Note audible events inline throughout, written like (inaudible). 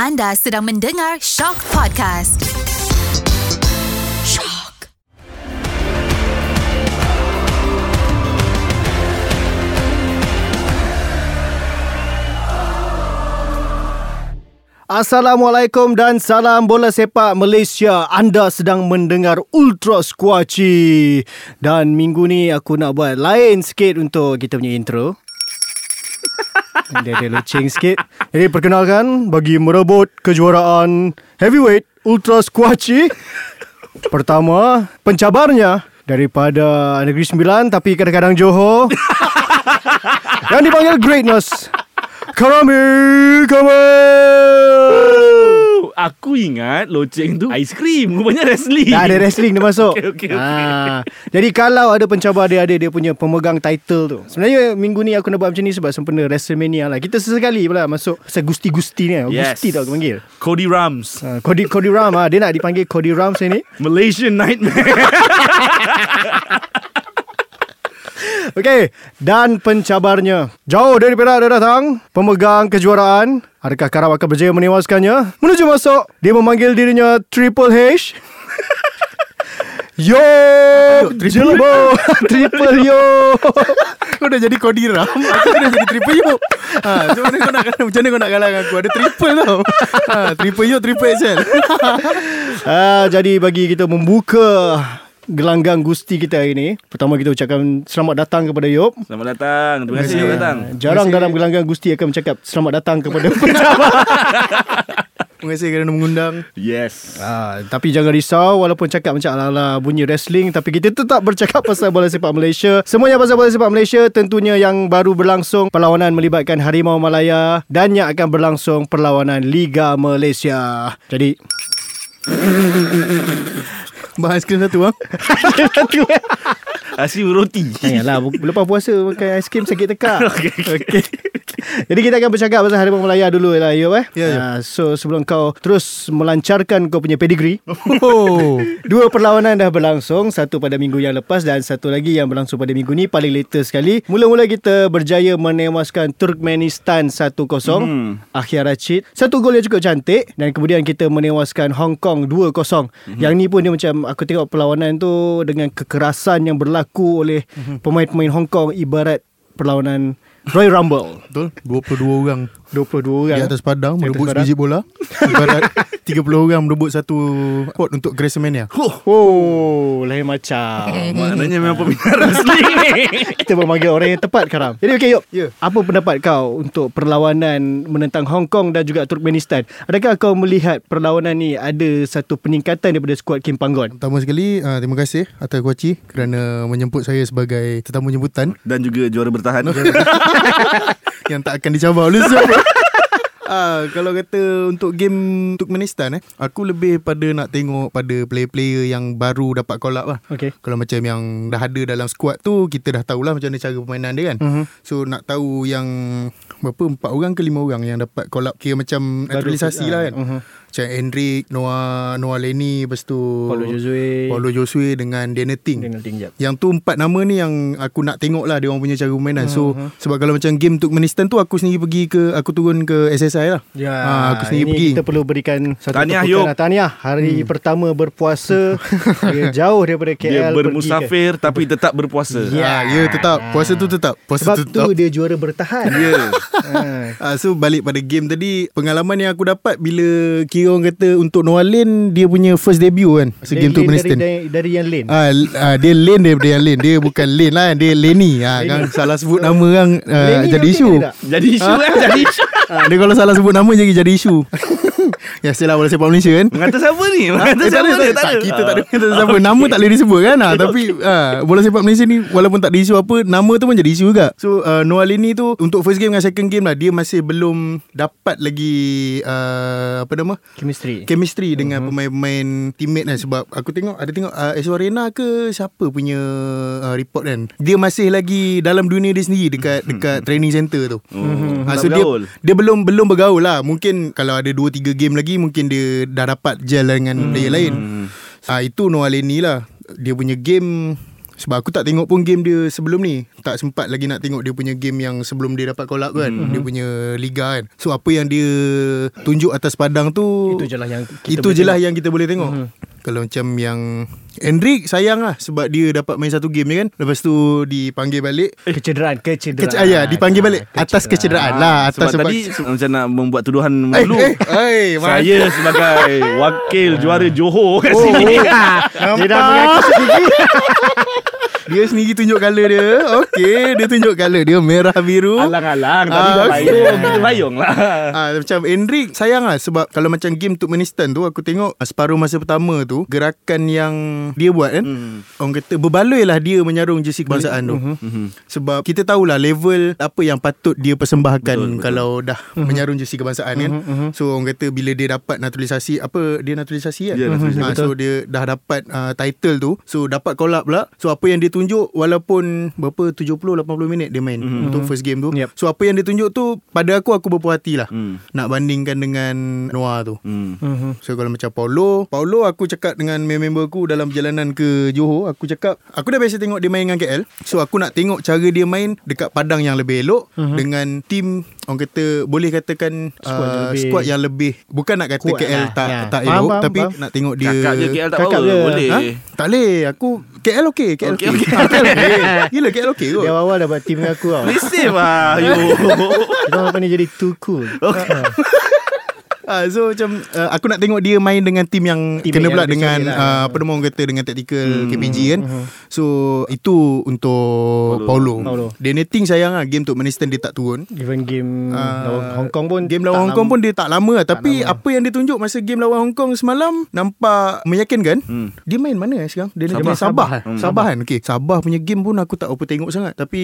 Anda sedang mendengar Shock Podcast. Shock. Assalamualaikum dan salam bola sepak Malaysia. Anda sedang mendengar Ultra Squatchy. Dan minggu ni aku nak buat lain sikit untuk kita punya intro. Dia ada lucing sikit. Jadi perkenalkan bagi merebut kejuaraan heavyweight Ultra Squatchy. Pertama, pencabarnya daripada Negeri Sembilan tapi kadang-kadang Johor. Yang dipanggil Greatness. Karami Kamal. Aku ingat loceng tu aiskrim. Rupanya wrestling. Dah ada wrestling dia masuk. (laughs) Okey, okey. Ah, Jadi kalau ada pencabar dia ada Dia punya pemegang title tu. Sebenarnya minggu ni aku nak buat macam ni Sebab sempena Wrestlemania lah. Kita sesekali pula masuk Pasal Gusti-Gusti ni. Yes. Gusti tau aku panggil. Cody Rams. Ah, Cody, Cody Ram ah. Dia nak dipanggil Cody Ram ni Malaysian Nightmare (laughs) (laughs) Okey Dan pencabarnya. Jauh dari Perak dia datang Pemegang kejuaraan Adakah Karam akan berjaya menewaskannya? Menuju masuk Dia memanggil dirinya Triple H. (laughs) Yo Jelbo (laughs) Triple yo. Kau dah jadi Cody Ram. Aku dah jadi triple yo. Ha, mana kau nak Macam mana kau nak kalah dengan aku? Ada triple tau. Ha, Triple yo Triple XL ah, Jadi bagi kita membuka Gelanggang Gusti kita hari ini Pertama kita ucapkan Selamat datang kepada Yop. Selamat datang. Terima kasih Selamat datang. Jarang Terima kasih. dalam gelanggang Gusti akan bercakap Selamat datang kepada (laughs) pencabar Terima kasih kerana mengundang. Yes. Ah, tapi jangan risau walaupun cakap macam ala-ala bunyi wrestling tapi kita tetap bercakap pasal bola sepak Malaysia. Semuanya pasal bola sepak Malaysia tentunya yang baru berlangsung perlawanan melibatkan Harimau Malaya dan yang akan berlangsung perlawanan Liga Malaysia. Jadi Bahas aiskrim satu (laughs) bang Asyik roti Janganlah bu- Lepas puasa Makan aiskrim sakit tekak Okey, (laughs) okey. okay. Jadi kita akan bercakap Pasal Harimau Malaya dulu lah Yop eh? Ya, ya. Ah, So sebelum kau Terus melancarkan Kau punya pedigree Oh. (laughs) Dua perlawanan dah berlangsung. Satu pada minggu yang lepas Dan satu lagi yang berlangsung pada minggu ni. Paling latest sekali Mula-mula kita berjaya menewaskan Turkmenistan 1-0 Hmm. Akhir Rachid Satu gol yang cukup cantik Dan kemudian kita menewaskan Hong Kong 2-0 Yang ni pun dia macam Aku tengok perlawanan tu Dengan kekerasan yang berlaku oleh Pemain-pemain Hong Kong Ibarat perlawanan Royal Rumble. Betul? 22 orang 22 orang. Di atas padang Di atas Merebut padang. biji bola. Ibarat 30 orang merebut satu Pot untuk Gracemania Oh Lain macam. Maknanya memang peminat wrestling (laughs) ni Kita memanggil orang yang tepat Karam. Jadi okey Yop Ya. Apa pendapat kau Untuk perlawanan Menentang Hong Kong Dan juga Turkmenistan? Adakah kau melihat Perlawanan ni Ada satu peningkatan Daripada skuad Kim Panggon? Pertama sekali uh, Terima kasih Atas Kuaci Kerana menyebut saya sebagai Tetamu jemputan. Dan juga juara bertahan (laughs) yang tak akan dicabar oleh siapa. (laughs) Ah, kalau kata untuk game Turkmenistan eh, aku lebih pada nak tengok pada player-player yang baru dapat call up lah. Okey Kalau macam yang dah ada dalam squad tu, kita dah tahulah macam mana cara permainan dia kan. Mhm. So nak tahu yang berapa empat orang ke lima orang yang dapat call up kira macam naturalisasi lah kan. Mhm. Macam Hendrik, Noah, Noah Lenny, lepas tu Paulo Josue Paulo Josue dengan Daniel Ting. Dengan tinggi Yang tu empat nama ni yang aku nak tengok lah dia orang punya cara permainan. So Mhm. sebab kalau macam game Turkmenistan tu aku sendiri pergi ke aku turun ke SSI lah. Ya, Ah, aku sendiri ini pergi. kita perlu berikan satu Tahniah, Yop. lah. Tahniah Hari pertama berpuasa (laughs) Dia jauh daripada KL Dia bermusafir Tapi tetap berpuasa Ya. Ya, ya tetap. Puasa tu tetap. ke- Puasa Sebab tu tu tetap. dia juara bertahan Ya (laughs) Ah. Ah, so balik pada game tadi Pengalaman yang aku dapat Bila kira orang kata Untuk Noah Lane Dia punya first debut kan game lane Turkmenistan dari, dari, dari yang lane? Ah, l- ah, dia lane daripada yang lane. Dia bukan lane lah Dia Lenny ah, kan Salah sebut nama ah, Lenny Jadi isu? Jadi isu kan Jadi isu. (laughs) Ah, Dia kalau salah sebut nama Jadi jadi isu Ya sialah bola sepak Malaysia kan? Mengata siapa ni? Mengata Eh, tak siapa ada, ni? tak, tak, kita tak ada kata siapa Nama tak boleh disebut kan? (laughs) Ah, Tapi ah, Bola sepak Malaysia ni Walaupun tak ada isu apa Nama tu pun jadi isu juga. So uh, Noah Lini tu Untuk first game dengan second game lah Dia masih belum Dapat lagi uh, Apa nama? Chemistry. Chemistry dengan pemain-pemain Teammate kan Sebab aku tengok Ada tengok uh, Eswa Arena ke Siapa punya uh, Report kan? Dia masih lagi Dalam dunia dia sendiri Dekat (laughs) dekat training center tu. Ah, tak so dia bergaul. dia belum belum bergaul lah. Mungkin kalau ada 2 3 game lagi mungkin dia dah dapat gel dengan player lain. Ah itu Noah Lenny lah. Dia punya game Sebab aku tak tengok pun game dia sebelum ni Tak sempat lagi nak tengok dia punya game yang sebelum dia dapat call up kan Mhm. Dia punya liga kan So apa yang dia tunjuk atas padang tu Itu je lah yang kita Itu boleh lah tengok. yang kita boleh tengok Kalau macam yang Hendrik sayang lah Sebab dia dapat main satu game ni kan. Lepas tu dipanggil balik. Kecederaan Kecederaan. Kece- ah, ya, dipanggil balik. Atas kecederaan lah atas Sebab tadi macam nak membuat tuduhan Eh, malu. eh, eh, mas- Saya sebagai wakil juara Johor kat sini. (laughs) Dia dah mengaku sendiri (laughs) Dia sendiri tunjuk colour dia. Okey Dia tunjuk colour dia. Merah biru. Alang-alang Ah, dah okey. bayung Kita bayung lah Ah, macam Hendrik sayang lah sebab kalau macam game Turkmenistan tu aku tengok ah, separuh masa pertama tu gerakan yang dia buat kan Hmm. orang kata berbaloi lah dia menyarung jersey kebangsaan tu. Sebab kita tahulah level apa yang patut dia persembahkan Betul, betul. kalau dah menyarung jersey kebangsaan kan. So orang kata bila dia dapat naturalisasi apa dia naturalisasi kan? Ya, naturalisasi, Ah, so dia dah dapat uh, title tu. So dapat call up pula. So apa yang dia tunjuk walaupun berapa 70 80 minit dia main untuk first game tu Yep. so apa yang dia tunjuk tu pada aku aku berpuas hati lah Hmm. nak bandingkan dengan Noah tu. Hmm. So kalau macam Paulo, Paulo aku cakap dengan member aku dalam perjalanan ke Johor, aku cakap aku dah biasa tengok dia main dengan KL. So aku nak tengok cara dia main dekat padang yang lebih elok uh-huh. dengan tim orang kata boleh katakan Squad yang uh, lebih- squad yang lebih bukan nak kata Kuat KL lah. tak Ya. tak elok faham, tapi faham. nak tengok dia Kakak je KL tak Kakak power. Boleh Ha? Tak boleh Aku KL okey KL okey Okey, okey. Ha, KL okey Gila KL okey kot Dia awal dah buat team dengan aku tau lah Yo Kita orang apa ni jadi too cool okay. Ah, so macam uh, aku nak tengok dia main dengan tim yang Team kena pula dengan lah. uh, apa nama orang kata dengan tactical Hmm. KPG kan. So itu untuk Paulo. Paulo. Dia netting sayang lah game Turkmenistan dia tak turun. Even game Ah, lawan Hong Kong pun Game lawan Hong Kong lama. pun dia tak lama lah Tapi apa yang dia tunjuk Masa game lawan Hong Kong semalam Nampak meyakinkan Hmm. Dia main mana eh sekarang Dia Sabah. main Sabah Sabah. Sabah, Sabah kan okay. Sabah punya game pun Aku tak apa tengok sangat Tapi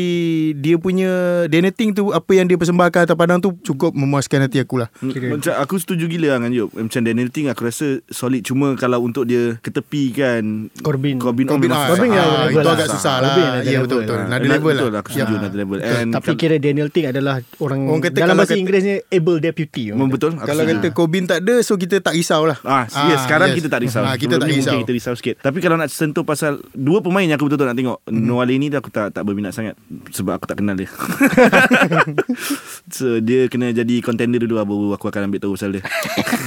Dia punya Deneting tu Apa yang dia persembahkan atas padang tu Cukup memuaskan hati aku lah Macam aku setuju gila dengan Yop Macam Daniel Ting aku rasa solid Cuma kalau untuk dia ketepikan Corbin. Corbin, Corbin, memang ah, susah. Corbin ah, yang Itu level agak lah. susah lah Corbin Ya level. betul-betul Ah, Another and level Betul lah aku setuju Ya. another level Tapi kal- kira Daniel Ting adalah Orang, Orang kata Dalam bahasa Inggerisnya Able deputy betul Kalau setuju. kata Corbin tak ada So kita tak risau lah Ah, yes, sekarang yes. kita tak risau. Ah, Kita tak risau kita risau sikit. Tapi kalau nak sentuh pasal dua pemain yang aku betul-betul nak tengok. Mm-hmm. Noah ni aku tak tak berminat sangat sebab aku tak kenal dia. (laughs) (laughs) so dia kena jadi contender dulu lah, baru aku akan ambil tahu pasal dia.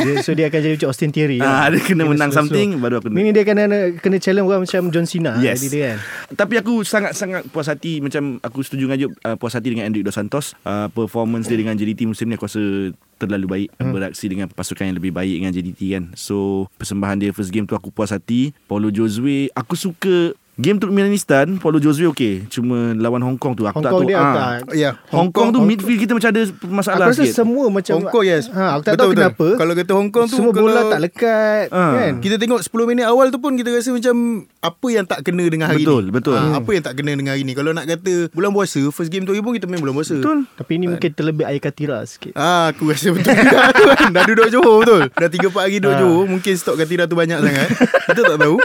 Dia, So dia akan jadi macam Austin Theory ah, dia kena menang slow-slow. something baru aku Ini dia kena kena challenge orang macam John Cena Yes. Jadi dia kan Tapi aku sangat-sangat puas hati Macam aku setuju dengan Job uh, Puas hati dengan Enric Dos Santos uh, Performance dia dengan JDT musim ni Aku rasa terlalu baik hmm. Beraksi dengan pasukan yang lebih baik Dengan JDT kan So persembahan dia first game tu Aku puas hati Paulo Josue Aku suka Game Turkmenistan Paulo Josue okey. Cuma lawan Hong Kong tu Aku Hong tak Kong tahu dia ah. tak Ya. Hong Kong tu midfield kita macam ada masalah Aku rasa sikit. semua macam Hong Kong yes. Ha, Aku tak tahu kenapa. Kalau kata Hong Kong tu Semua kalau bola tak lekat Ah. kan? Kita tengok 10 minit awal tu pun Kita rasa macam Apa yang tak kena dengan hari Betul, ni? betul. Ah, Hmm. Apa yang tak kena dengan hari ni? Kalau nak kata Bulan puasa First game tu pun kita main bulan puasa. Betul. Tapi ini mungkin terlebih air katira sikit. Ah, aku rasa betul juga. Tu (laughs) kan. Dah duduk Johor betul. Dah 3-4 hari duduk Ah. Johor Mungkin stok Katira tu banyak sangat. (laughs) Kita tak tahu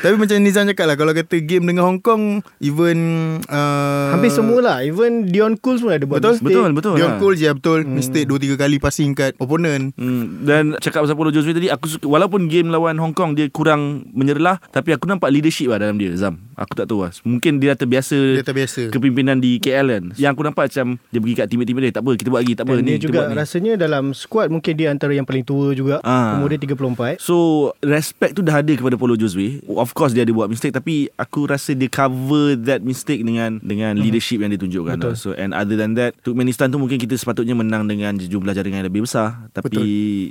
Tapi macam Nizam cakap lah Kalau kata game dengan Hong Kong Even uh, Hampir semua lah Even Dion Cools pun ada buat Betul mistake. Betul betul Dion lah. Je betul Mistake 2-3 kali passing kat opponent Hmm, dan cakap pasal Paulo Josue tadi aku suka walaupun game lawan Hong Kong dia kurang menyerlah tapi aku nampak leadership lah dalam dia Zam. Aku tak tahu lah. Mungkin dia dah terbiasa Dia terbiasa kepimpinan di KL kan. Yang aku nampak macam dia pergi kat teammate-teammate dia tak apa kita buat lagi tak apa Dan ni dia kita juga buat ni. rasanya dalam squad Mungkin dia antara yang paling tua juga Ah. Umur dia 34 So respect tu dah ada kepada Paulo Josue. Of course dia ada buat mistake tapi aku rasa dia cover that mistake dengan dengan leadership yang dia tunjukkan. Betul. Lah. So and other than that Turkmenistan tu mungkin kita sepatutnya menang dengan jumlah jaringan yang lebih besar tapi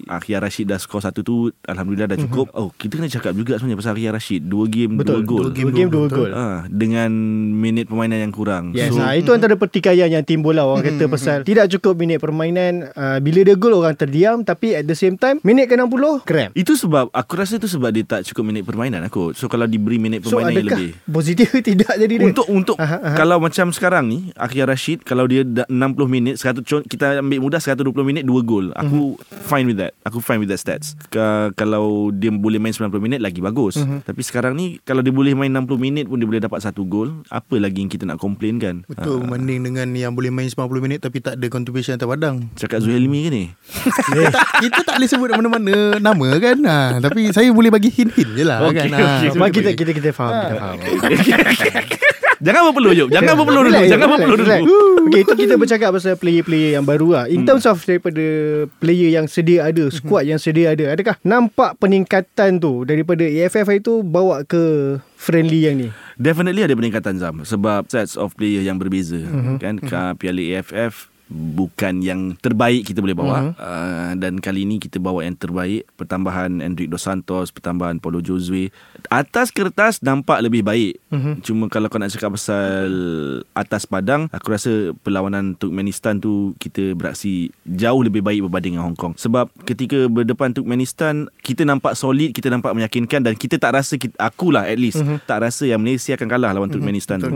Akhir Rashid dah skor satu tu alhamdulillah dah cukup. Oh kita kena cakap juga sebenarnya pasal Akhir Rashid. Dua game Betul dua gol. Dua game, dua, game, dua gol Ah, dengan minit permainan yang kurang. Yes, so, ha, itu antara pertikaian yang timbul lah orang kata pasal tidak cukup minit permainan uh, bila dia gol orang terdiam tapi at the same time minit ke 60 kram. itu sebab aku rasa itu sebab dia tak cukup minit permainan aku. So kalau diberi minit So permainan yang adakah lebih. positif ke tidak jadi dia? Untuk untuk Aha, aha. kalau macam sekarang ni Akhir Rashid kalau dia dah 60 minit 100 con- kita ambil mudah 120 minit 2 gol. Aku Mhm. Fine with that. Aku fine with that stats. Ka- kalau dia boleh main 90 minit lagi bagus. Mhm. Tapi sekarang ni kalau dia boleh main 60 minit pun dia boleh dapat satu gol, apa lagi yang kita nak complain kan? Betul Berbanding dengan yang boleh main 90 minit Tapi tak ada contribution atas padang Cakap Zuhail Ilmi ke ni? (laughs) kita, tak, kita tak boleh sebut mana-mana nama kan ha, Tapi saya boleh bagi hint-hint je lah Okey, kan ha. Sebab kita kita kita faham, kita faham. Jangan berpeluh Jom Jangan berpeluh dulu. Relax, Jangan berpeluh dulu. Okay, itu kita bercakap pasal player-player yang baru lah. In terms of daripada player yang sedia ada, squad yang sedia ada, adakah nampak peningkatan tu daripada AFF itu bawa ke friendly yang ni? Definitely ada peningkatan Zam Sebab sets of player yang berbeza Mhm. Kan? Ka- Piala AFF Bukan yang terbaik kita boleh bawa. Mhm. uh, Dan kali ini kita bawa yang terbaik. Pertambahan Enric Dos Santos Pertambahan Paulo Josue. Atas kertas nampak lebih baik. Mhm. Cuma kalau kau nak cakap pasal Atas padang Aku rasa perlawanan Turkmenistan tu Kita beraksi jauh lebih baik berbanding dengan Hong Kong. Sebab ketika berdepan Turkmenistan Kita nampak solid Kita nampak meyakinkan Dan kita tak rasa kita, Akulah at least Mhm. Tak rasa yang Malaysia akan kalah lawan Turkmenistan tu.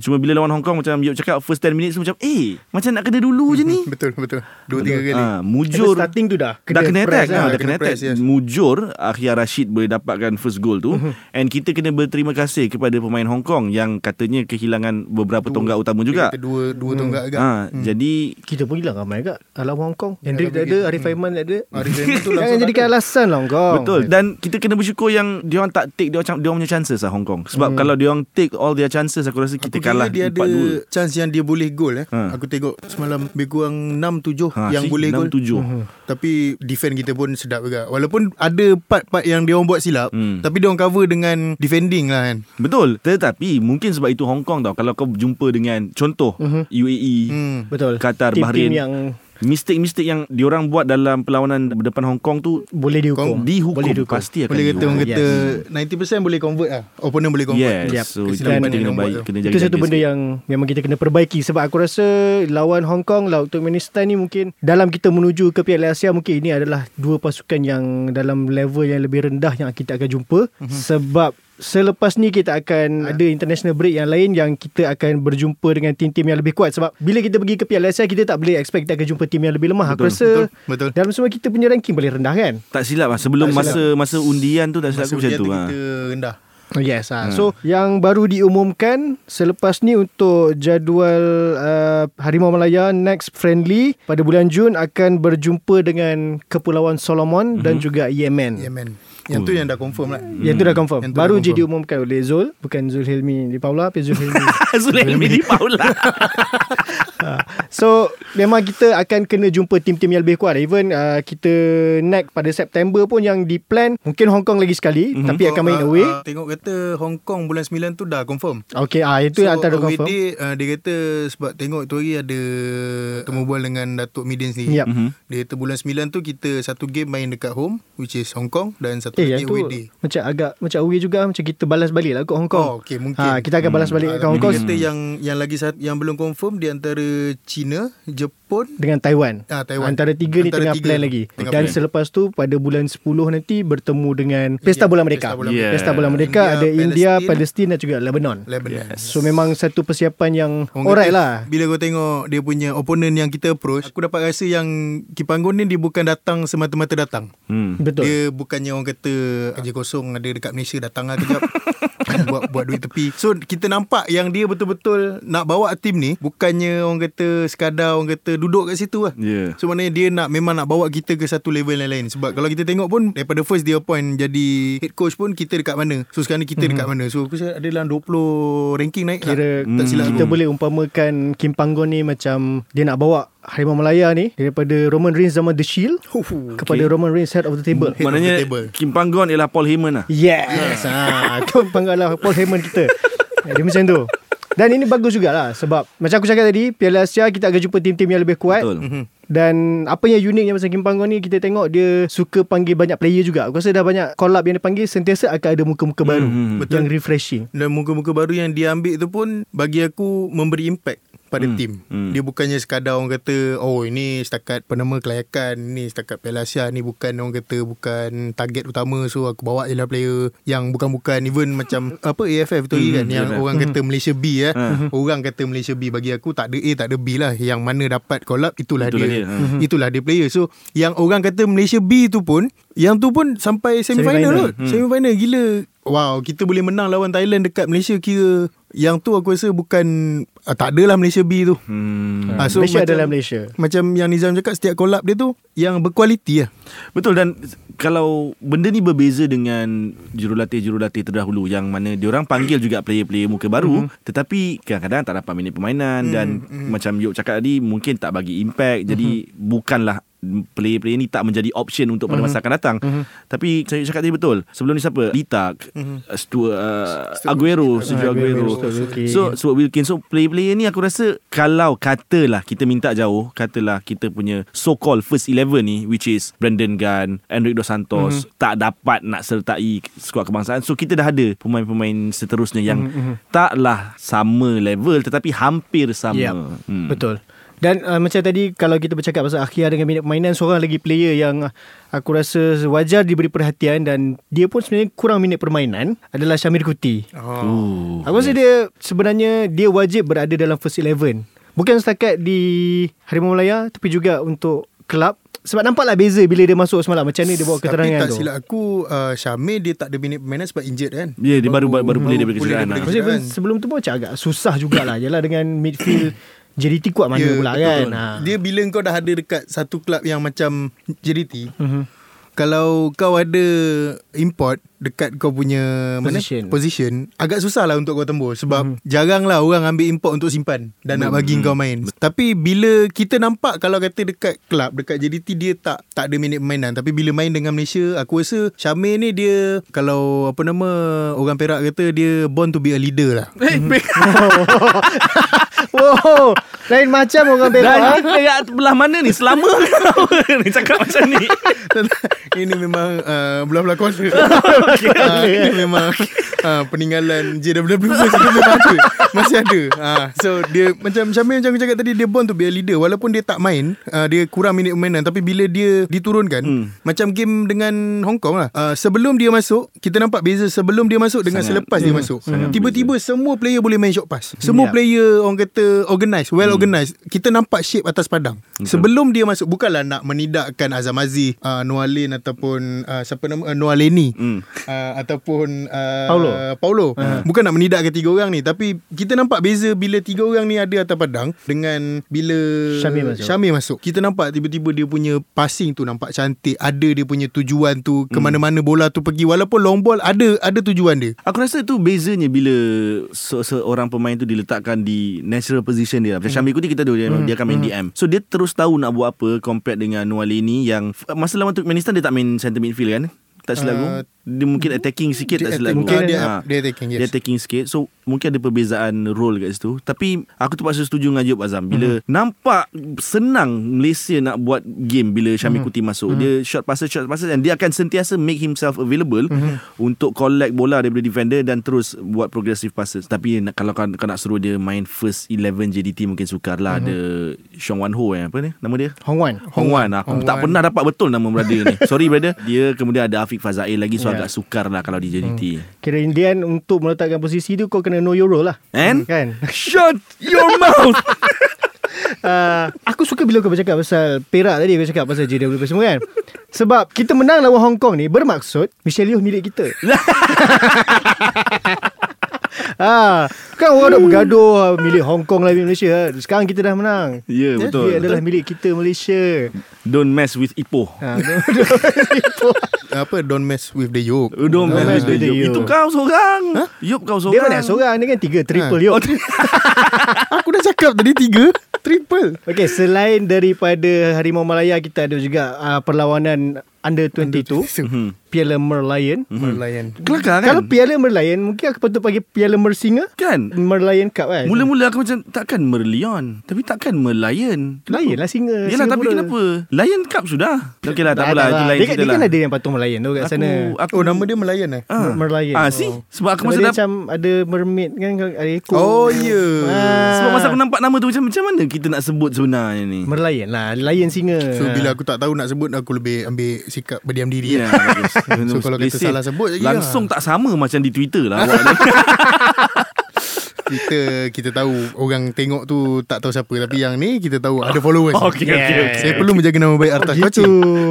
Cuma bila lawan Hong Kong Macam Yop cakap First 10 minutes macam Eh macam nak kena dulu je ni (laughs) Betul betul. Dua tiga kali. At the mujur starting tu dah dah kena attack press ah, lah. dah kena kena press, attack yes. mujur Akhir Rashid boleh dapatkan first goal tu and kita kena berterima kasih kepada pemain Hong Kong yang katanya kehilangan beberapa tonggak utama juga kata dua dua tonggak agak. ha, jadi Kita pun hilang ramai agak Alam Hong Kong Hendrik tak ada kita. Arif Aiman tak ada Arif Aiman tu Jangan (laughs) langsung jadikan tak ada. alasan lah Hong Kong Betul Dan kita kena bersyukur yang Dia orang tak take Dia orang dia orang punya chances lah Hong Kong Sebab kalau dia orang take All their chances Aku rasa kita Aku kalah kira dia ada 4-2 chance yang dia boleh gol eh. Ha. Aku tengok semalam lebih kurang 6 7 Ha, yang see, boleh gol. 6-7. Tapi defend kita pun sedap juga. Walaupun ada part-part yang dia orang buat silap, Hmm. tapi dia orang cover dengan defending lah kan. Betul Tetapi Mungkin sebab itu Hong Kong tau Kalau kau jumpa dengan Contoh UAE Hmm. Betul Qatar, Tim-tim Bahrain. yang Mistake-mistake yang diorang buat dalam perlawanan berdepan Hong Kong tu boleh dihukum dihukum Boleh dihukum pasti akan Boleh kata orang kata 90% boleh convert lah. Opponent boleh convert. Yes Yep. So itu kita kena buat baik. Kena Itu jaga satu benda yang Memang kita kena perbaiki Sebab aku rasa Lawan Hong Kong Lawan Turkmenistan ni mungkin Dalam kita menuju ke Piala Asia Mungkin ini adalah Dua pasukan yang Dalam level yang lebih rendah Yang kita akan jumpa Sebab Selepas ni kita akan ada international break yang lain yang kita akan berjumpa dengan tim-tim yang lebih kuat sebab bila kita pergi ke Piala Asia kita tak boleh expect kita akan jumpa tim yang lebih lemah. Aku Betul, rasa betul, betul. dalam semua kita punya ranking paling rendah kan. Tak silap lah Sebelum Tak masa masa undian tu Tak silap Masa aku macam tu ha. kita rendah. Oh, Yes ah. So yang baru diumumkan selepas ni untuk jadual uh, Harimau Malaya next friendly pada bulan Jun akan berjumpa dengan Kepulauan Solomon dan juga Yemen. Yemen. Yang tu yang dah confirm lah. Yang tu dah confirm. Yang tu Baru dah je confirm. diumumkan oleh Zul, bukan Zulhilmi di Paula, tapi Zulhilmi. (laughs) Zulaiman di Paula (laughs) so memang kita akan kena jumpa tim-tim yang lebih kuat. Even uh, kita next pada September pun yang di plan mungkin Hong Kong lagi sekali mm-hmm. tapi akan main Ah, away. ah, tengok kata Hong Kong bulan 9 tu dah confirm. Okay, ah itu yang antara confirm. day, uh, dia kata sebab tengok tu hari ada temu bual dengan Datuk Midin sendiri. Yep. Mhm. Dia kata bulan 9 tu kita satu game main dekat home which is Hong Kong dan satu Eh, lagi away day. macam agak macam away juga macam kita balas balik lah kat Hong Kong. Oh, okay, mungkin. Ha, kita akan balas balik Ah, kat Hong Kong kata yang yang lagi satu yang belum confirm di antara China, Jepun dengan Taiwan. Ah, Taiwan. Antara tiga ni Antara tengah tiga. plan lagi. Tengah Dan plan. selepas tu pada bulan 10 nanti bertemu dengan Pesta Ya, Bola Merdeka. Pesta Bola Merdeka. Pesta Bola Merdeka India, ada India, Palestin. Dan juga Lebanon. Lebanon. Yes. So memang satu persiapan yang Orang alright lah. Bila kau tengok dia punya opponent yang kita approach, aku dapat rasa yang Kipanggon ni dia bukan datang semata-mata datang. hmm. Betul. Dia bukannya orang kata kerja kosong ada dekat Malaysia datang lah kejap. (laughs) buat buat duit tepi. So kita nampak yang dia betul-betul nak bawa tim ni bukannya orang kata sekadar orang kata duduk kat situ lah. Yeah. So maknanya dia nak memang nak bawa kita ke satu level yang lain Sebab kalau kita tengok pun Daripada first dia appoint jadi head coach pun Kita dekat mana So sekarang ni kita dekat mana So aku rasa ada dalam 20 ranking naik Mhm. Kira lah. Tak silap kita aku. boleh umpamakan Kim Panggon ni macam dia nak bawa Harimau Malaya ni daripada Roman Reigns zaman The Shield Huh, kepada Roman Reigns head of the table. Head Maknanya the table. Kim Panggon ialah Paul Heyman lah Yes. ha, Kim Panggon lah Paul Heyman kita. (laughs) Dia macam tu. Dan ini bagus jugalah sebab macam aku cakap tadi Piala Asia kita akan jumpa tim-tim yang lebih kuat. Betul Mhm. Dan apa yang uniknya pasal Kim Panggon ni kita tengok dia suka panggil banyak player juga. Aku rasa dah banyak collab yang dia panggil sentiasa akan ada muka-muka baru Hmm, yang refreshing. Dan muka-muka baru yang dia ambil tu pun Bagi aku memberi impact pada Hmm, tim. hmm. Dia bukannya sekadar orang kata oh ini setakat penama kelayakan, ini setakat Piala Asia, ni bukan orang kata bukan target utama so aku bawa je lah player yang bukan-bukan even (laughs) macam apa AFF tu Hmm, kan yang AFF. orang kata Malaysia B eh. Hmm. Orang kata Malaysia B bagi aku tak ada A tak ada B lah. Yang mana dapat collab itulah, Itulah dia. dia, ha. Itulah dia player. So yang orang kata Malaysia B tu pun yang tu pun sampai semi final Semi-final. kot. Semi final gila wow kita boleh menang lawan Thailand dekat Malaysia kira yang tu aku rasa bukan uh, tak adalah Malaysia B tu. Hmm. Ah, Malaysia macam- adalah Malaysia. Macam yang Nizam cakap setiap collab dia tu yang berkualiti lah. Betul dan kalau benda ni berbeza dengan jurulatih-jurulatih terdahulu yang mana diorang panggil juga player-player muka baru mm-hmm. tetapi kadang-kadang tak dapat minit permainan mm-hmm. dan mm-hmm. macam Yop cakap tadi mungkin tak bagi impact jadi mm-hmm. bukanlah player-player ni tak menjadi option untuk pada masa akan datang. Mm-hmm. Tapi saya cakap tadi betul. Sebelum ni siapa? Litak, mm-hmm. Stuart, uh, Aguero, Sergio Aguero. Stuart Wilkins. So Stuart Wilkins. So player-player ni aku rasa kalau katalah kita minta jauh, katalah kita punya so-called first 11 ni which is Brendan Gunn, Enric Dos Santos mm-hmm. tak dapat nak sertai skuad kebangsaan. So kita dah ada pemain-pemain seterusnya yang mm-hmm. taklah sama level tetapi hampir sama. Yep. Hmm. Betul. Dan uh, macam tadi kalau kita bercakap pasal Akhir dengan minit permainan seorang lagi player yang uh, aku rasa wajar diberi perhatian dan dia pun sebenarnya kurang minit permainan adalah Syamir Kuti. Oh. Aku rasa dia sebenarnya dia wajib berada dalam first 11. Bukan setakat di Harimau Malaya tapi juga untuk kelab sebab nampaklah beza bila dia masuk semalam macam ni dia bawa keterangan Tapi tak tu. silap aku uh, Syamir dia tak ada minit permainan sebab injured kan. Ya, dia baru baru, baru pulih daripada pulih kecederaan. daripada lah. Kan? sebelum tu pun macam agak susah jugalah Yalah dengan midfield JDT kuat mana pula kan? ha. Dia bila kau dah ada dekat satu klub yang macam JDT, Mhm. kalau kau ada import dekat kau punya Position. mana? Position. Agak susah lah untuk kau tembus sebab mm-hmm. jarang lah orang ambil import untuk simpan dan nak bagi kau main. tapi bila kita nampak kalau kata dekat klub dekat JDT dia tak tak ada minit permainan. Tapi bila main dengan Malaysia aku rasa Syamir ni dia kalau apa nama orang Perak kata dia born to be a leader lah. Eh, (laughs) Wow Lain macam orang Perak Dan ha? kita kat belah mana ni? Selama ni cakap macam ni. (laughs) ini memang uh, belah-belah kuasa (laughs) uh, ini memang uh, peninggalan JWW masih memang ada masih ada uh, so dia macam Syamil macam aku cakap tadi dia born to be a leader walaupun dia tak main uh, dia kurang minit permainan tapi bila dia diturunkan Hmm. macam game dengan Hong Kong lah uh, sebelum dia masuk kita nampak beza sebelum dia masuk dengan Sangat. selepas dia masuk Sangat tiba-tiba semua player boleh main short pass semua Ya. player orang kata organized well organized kita nampak shape atas padang sebelum dia masuk bukanlah nak menidakkan Azam Aziz uh, Noalin ataupun uh, siapa nama uh, Noaleni Hmm. uh, ataupun uh, Paulo. Paulo. Bukan nak menidakkan tiga orang ni tapi kita nampak beza bila tiga orang ni ada atas padang dengan bila Syamir masuk. Syamir masuk. Kita nampak tiba-tiba dia punya passing tu nampak cantik. Ada dia punya tujuan tu ke mana-mana bola tu pergi walaupun long ball ada ada tujuan dia. Aku rasa tu bezanya bila se- seorang pemain tu diletakkan di natural position dia. Macam Syamil Kuti kita tahu dia, dia akan main DM. So dia terus tahu nak buat apa compared dengan Nualini yang masa lawan Turkmenistan dia tak main center midfield kan? Tak silap aku. Uh, Dia mungkin attacking sikit dia tak aku. mungkin dia- Ha. dia attacking, yes. Dia attacking sikit. So mungkin ada perbezaan role kat situ. Tapi aku terpaksa setuju dengan Yop Azam. Bila nampak senang Malaysia nak buat game bila Syamil Kuti masuk. Dia short passes, short passes dan dia akan sentiasa make himself available untuk collect bola daripada defender dan terus buat progressive passes. Tapi kalau kau, kau nak suruh dia main first 11 JDT mungkin sukar lah. Ada Sean Wan Ho eh, apa ni nama dia? Hong Wan Hong Wan Aku Hong tak Wan. pernah dapat betul nama brother ni (laughs) Sorry brother Dia kemudian ada Afiq Fazail lagi So Ya. agak sukar lah Kalau di JDT Kira Indian untuk meletakkan posisi tu kau kena know your role lah. And? Kan? Shut your (laughs) mouth! Uh, Aku suka bila kau bercakap pasal Perak tadi Kau cakap pasal JWP semua kan? Sebab kita menang lawan Hong Kong ni Bermaksud Michelle Yeoh milik kita (laughs) Ah, kan orang nak bergaduh ah, milik Hong Kong lah milik Malaysia. Sekarang kita dah menang. Ya yeah, betul Dia adalah milik kita Malaysia. Don't mess with Ipoh Ha, (laughs) Apa don't mess with the yoke. Oh, Don't mess mess with with the Yop. Itu kau seorang huh? Yop kau seorang dia mana seorang Dia kan tiga Triple Ha. (laughs) yuk Aku dah cakap tadi tiga triple. Okay selain daripada Harimau Malaya Kita ada juga uh, Perlawanan Under 22 Hmm. Piala Merlion Merlion. Kelakar kan Kalau Piala Merlion Mungkin aku patut panggil Piala Mersinga Kan Merlion Cup kan Mula-mula aku macam Takkan Merlion Tapi takkan Merlion Lain lah singa Yelah tapi kenapa Lion Cup sudah Okey lah tak Tak apalah ada Itu lah. lain dia, cerita dia lah kan ada yang patung Merlion tu kat sana aku, Oh nama dia Melayan eh? ah. Merlion Ah, see? Sebab aku masa dia dah macam ada mermaid kan Ada ekor Oh ya. Yeah. Ah. Sebab masa aku nampak nama tu macam macam mana kita nak sebut sebenarnya ni? Merlion lah Lion singa So bila aku tak tahu nak sebut aku lebih ambil sikap berdiam diri. Ya, Yeah. bagus. So, kalau say, salah sebut lagi Langsung lah. tak sama macam di Twitter lah awak. (laughs) kita kita tahu orang tengok tu tak tahu siapa tapi yang ni kita tahu ada followers. (laughs) Okey, okey, okey. Saya perlu menjaga nama baik Artas Gitu. Kuaci.